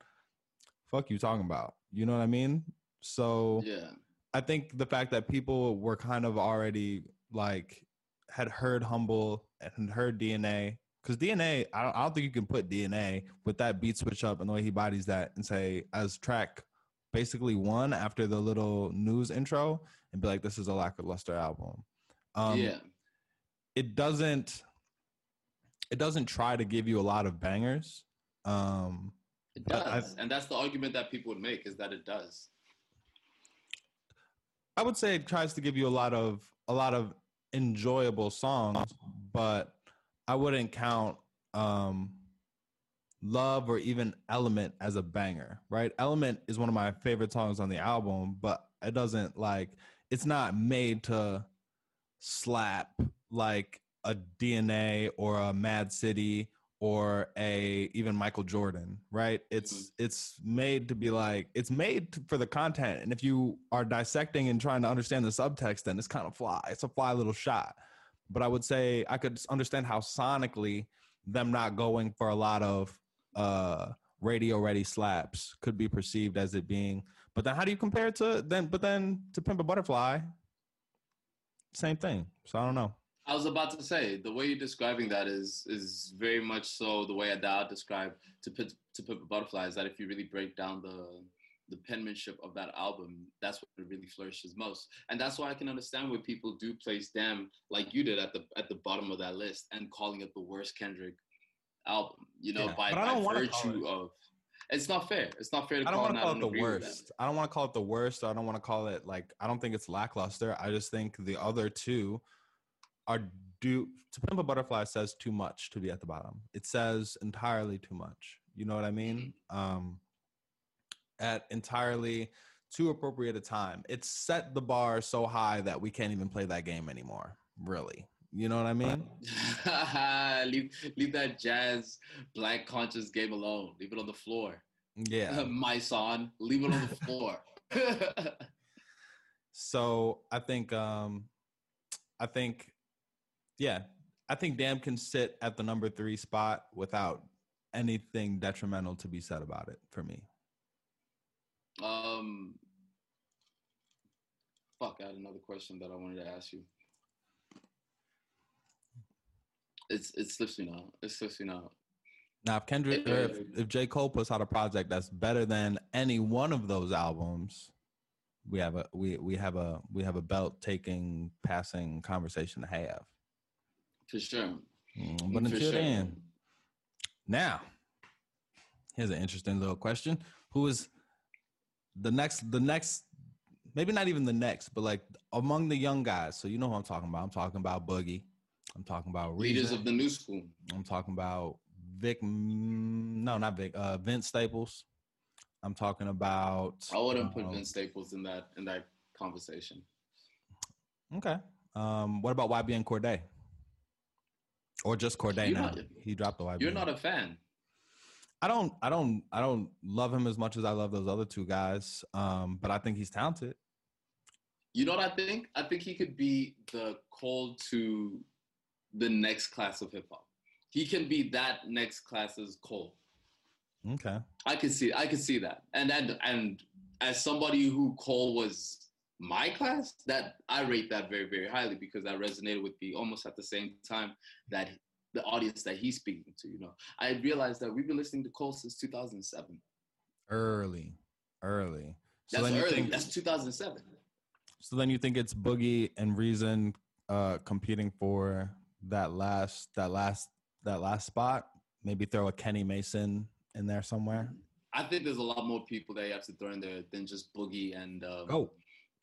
fuck you talking about. You know what I mean? So yeah. I think the fact that people were kind of already like had heard Humble and heard DNA because DNA, I don't, I don't think you can put DNA with that beat switch up and the way he bodies that and say as track basically one after the little news intro and be like, "This is a lackluster album." Um, yeah, it doesn't. It doesn't try to give you a lot of bangers. Um, it but I- does, and that's the argument that people would make is that it does. I would say it tries to give you a lot of a lot of enjoyable songs, but I wouldn't count um Love or even Element as a banger, right? Element is one of my favorite songs on the album, but it doesn't like it's not made to slap like a DNA or a Mad City or a even Michael Jordan, right? It's it's made to be like it's made for the content, and if you are dissecting and trying to understand the subtext, then it's kind of fly. It's a fly little shot. But I would say I could understand how sonically them not going for a lot of uh radio ready slaps could be perceived as it being. But then how do you compare it to then? But then to Pimp a Butterfly, same thing. So I don't know. I was about to say the way you're describing that is is very much so the way Adele described to put to Butterfly is that if you really break down the the penmanship of that album, that's what really flourishes most, and that's why I can understand why people do place them like you did at the at the bottom of that list and calling it the worst Kendrick album. You know, Yeah, by, by virtue of it's not fair. It's not fair to I don't want to call it the agree with that. worst. I don't want to call it the worst. I don't want to call it like I don't think it's lackluster. I just think the other two are do to pimp a butterfly says too much to be at the bottom. It says entirely too much. You know what I mean? Um at entirely too appropriate a time. It's set the bar so high that we can't even play that game anymore. Really. You know what I mean? *laughs* leave leave that jazz black conscious game alone. Leave it on the floor. Yeah. *laughs* My son, leave it on the floor. *laughs* So I think um I think yeah, I think Damn can sit at the number three spot without anything detrimental to be said about it for me. um, fuck, I had another question that I wanted to ask you. It's it slips me now. It slips me now. Now if Kendrick or if, if J. Cole puts out a project that's better than any one of those albums, we have a we we have a we have a belt taking passing conversation to have. For sure. Mm, But For until sure. then, now here's an interesting little question: Who is the next? The next, maybe not even the next, but like among the young guys. So you know who I'm talking about. I'm talking about Boogie. I'm talking about Leaders of the new school. I'm talking about Vic. No, not Vic. Uh, Vince Staples. I'm talking about. I wouldn't put um, Vince Staples in that in that conversation. Okay. Um, what about YBN Cordae? Or just Cordae now? not- he dropped the YBN. You're not a fan. I don't I don't I don't love him as much as I love those other two guys. Um, but I think he's talented. You know what I think? I think he could be the Cole to the next class of hip hop. He can be that next class's Cole. Okay. I can see I can see that. And and and as somebody who Cole was my class, that I rate that very, very highly because that resonated with me almost at the same time that the audience that he's speaking to, you know. I realized that we've been listening to Cole since 2007. Early. Early. So That's early. think That's 2007. so then you think it's Boogie and Reason uh competing for that last that last that last spot? Maybe throw a Kenny Mason in there somewhere. I think there's a lot more people that you have to throw in there than just Boogie and um, Oh,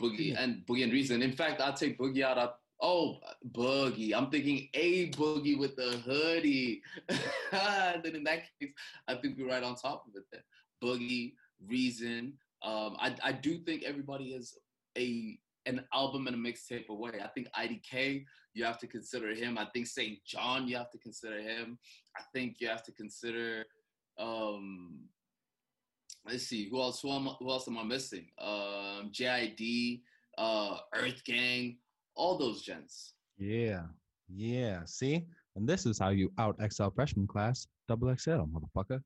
Boogie and Boogie and Reason. In fact, I'll take Boogie out. Of, oh, Boogie. I'm thinking a Boogie with the hoodie. *laughs* then in that case, I think we're right on top of it. There, Boogie, Reason. Um, I I do think everybody is a an album and a mixtape away. I think IDK, you have to consider him. I think St. John, you have to consider him. I think you have to consider. Um, let's see who else. Who, am, who else am I missing? Um, JID, uh, Earth Gang, all those gents. yeah. Yeah. See? And this is how you out XL freshman class, double XL, motherfucker.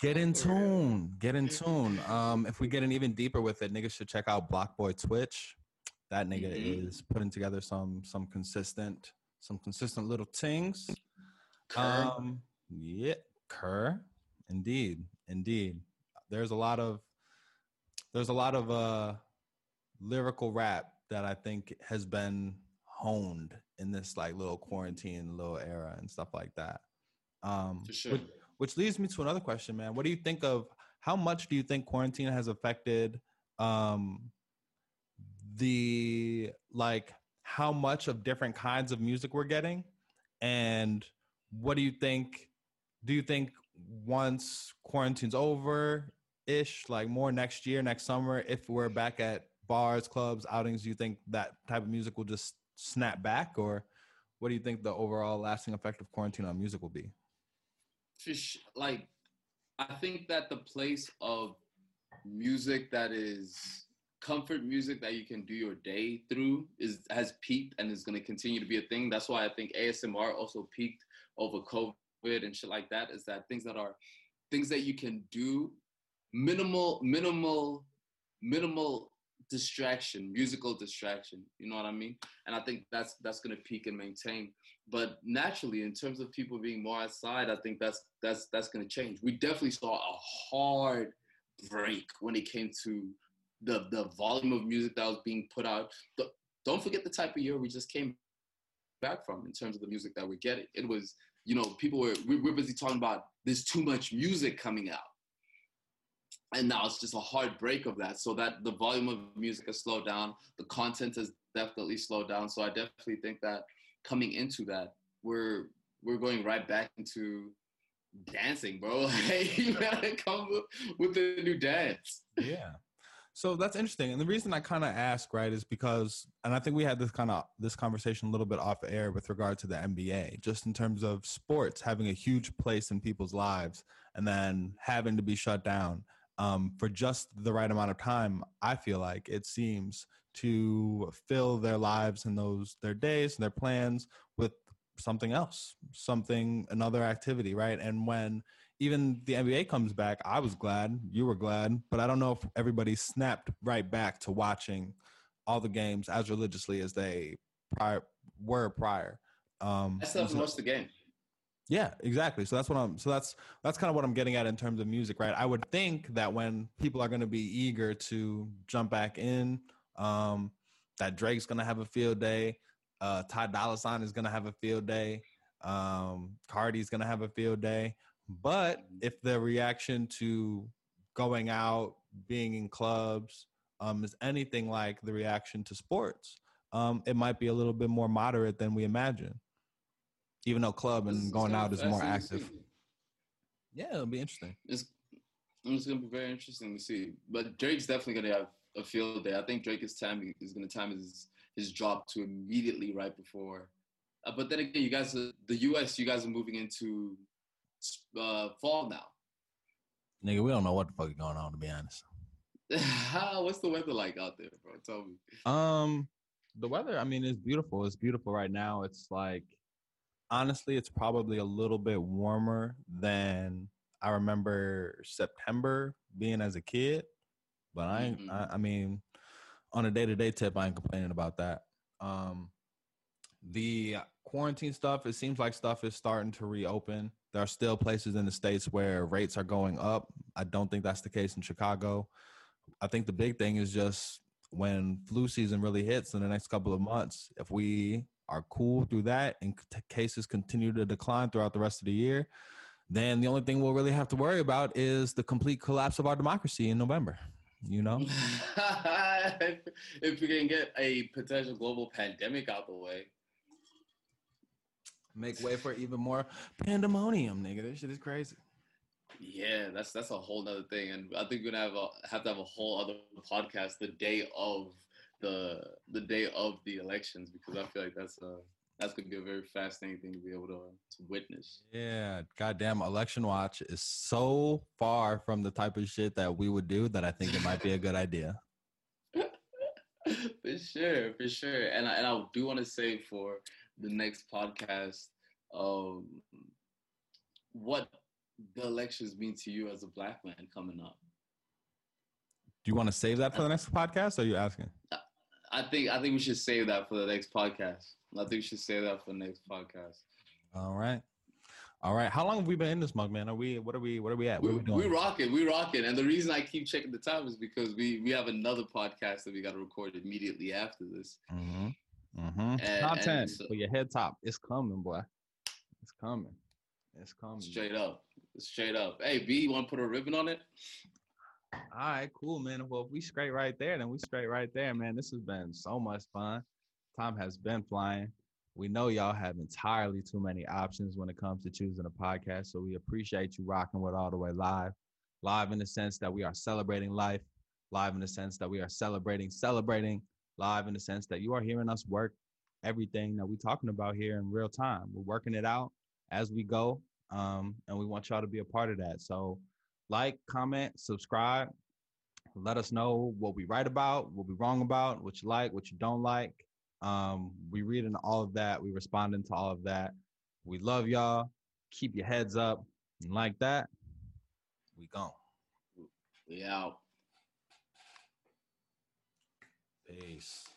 Get in tune. Get in tune. Um, if we get in even deeper with it, niggas should check out Block Boy Twitch. That nigga Mhm. is putting together some some consistent some consistent little things. Kerr. Um, yeah, Kerr. Indeed, indeed. There's a lot of there's a lot of uh lyrical rap that I think has been honed in this like little quarantine little era and stuff like that. Um, sure. which, which leads me to another question, man. What do you think of how much do you think quarantine has affected um, the like how much of different kinds of music we're getting, and what do you think? Do you think once quarantine's over, ish, like more next year, next summer, if we're back at bars, clubs, outings, do you think that type of music will just snap back, or what do you think the overall lasting effect of quarantine on music will be? Like, I think that the place of music that is comfort music that you can do your day through is has peaked and is going to continue to be a thing. That's why I think ASMR also peaked over COVID and shit like that. Is that things that are things that you can do minimal, minimal, minimal distraction, musical distraction. You know what I mean? And I think that's that's going to peak and maintain. But naturally, in terms of people being more outside, I think that's that's that's going to change. We definitely saw a hard break when it came to the the volume of music that was being put out. Don't forget the type of year we just came back from in terms of the music that we're getting. It was, you know, people were we're busy talking about there's too much music coming out. And now it's just a hard break of that. So that the volume of music has slowed down. The content has definitely slowed down. So I definitely think that coming into that, we're we're going right back into dancing, bro. *laughs* Hey, you gotta come with a new dance. Yeah. So that's interesting. And the reason I kind of ask, right, is because, and I think we had this kind of this conversation a little bit off air with regard to the NBA, just in terms of sports having a huge place in people's lives and then having to be shut down um, for just the right amount of time. I feel like it seems to fill their lives and those their days and their plans with something else, something another activity, right? And when even the NBA comes back, I was glad, you were glad, but I don't know if everybody snapped right back to watching all the games as religiously as they prior were prior. Um, I still haven't watched the game. Yeah, exactly. So that's what I'm. So that's that's kind of what I'm getting at in terms of music, right? I would think that when people are going to be eager to jump back in, um, that Drake's going to have a field day, uh, Ty Dolla Sign is going to have a field day, um, Cardi's going to have a field day. But if the reaction to going out, being in clubs, um, is anything like the reaction to sports, um, it might be a little bit more moderate than we imagine. Even though club and going out is more active. Yeah, it'll be interesting. It's it's gonna be very interesting to see. But Drake's definitely gonna have a field day. I think Drake is time is gonna time his his drop to immediately right before. Uh, but then again, you guys, the U.S., you guys are moving into uh, fall now. Nigga, we don't know what the fuck is going on to be honest. *laughs* What's the weather like out there, bro? Tell me. Um, the weather. I mean, it's beautiful. It's beautiful right now. It's like, honestly, it's probably a little bit warmer than I remember September being as a kid. But I, mm-hmm. I, I mean, on a day to day tip, I ain't complaining about that. Um, the quarantine stuff. It seems like stuff is starting to reopen. There are still places in the states where rates are going up. I don't think that's the case in Chicago. I think the big thing is just when flu season really hits in the next couple of months, if we are cool through that and cases continue to decline throughout the rest of the year, then the only thing we'll really have to worry about is the complete collapse of our democracy in November. You know, *laughs* if we can get a potential global pandemic out the way, Make way for even more pandemonium, nigga. This shit is crazy. Yeah, that's that's a whole other thing, and I think we're gonna have a, have to have a whole other podcast the day of the the day of the elections because I feel like that's uh that's gonna be a very fascinating thing to be able to, to witness. Yeah, goddamn, election watch is so far from the type of shit that we would do that I think it might be a good idea. *laughs* for sure, for sure, and I, and I do want to say for the next podcast um, what the elections mean to you as a black man coming up. Do you want to save that for the next podcast? Or are you asking? I think I think we should save that for the next podcast. I think we should save that for the next podcast. All right. All right. How long have we been in this mug, man? Are we? What are we? What are we at? What we, are we doing? we rocking, we rocking. And the reason I keep checking the time is because we we have another podcast that we got to record immediately after this. Mm-hmm. Mm-hmm. And- Content and so- for your head top. It's coming, boy. It's coming. It's coming. Straight up, straight up. Hey, B, you want to put a ribbon on it? All right, cool, man. Well, if we straight right there, then we straight right there, man. This has been so much fun. Time has been flying. We know y'all have entirely too many options when it comes to choosing a podcast. So we appreciate you rocking with All the Way Live. Live in the sense that we are celebrating life, live in the sense that we are celebrating, celebrating, live in the sense that you are hearing us work everything that we're talking about here in real time. We're working it out as we go. Um, and we want y'all to be a part of that. So like, comment, subscribe. Let us know what we write about, what we wrong about, what you like, what you don't like. Um, we reading all of that. We responding to all of that. We love y'all. Keep your heads up. And like that, we gone. We out. Peace.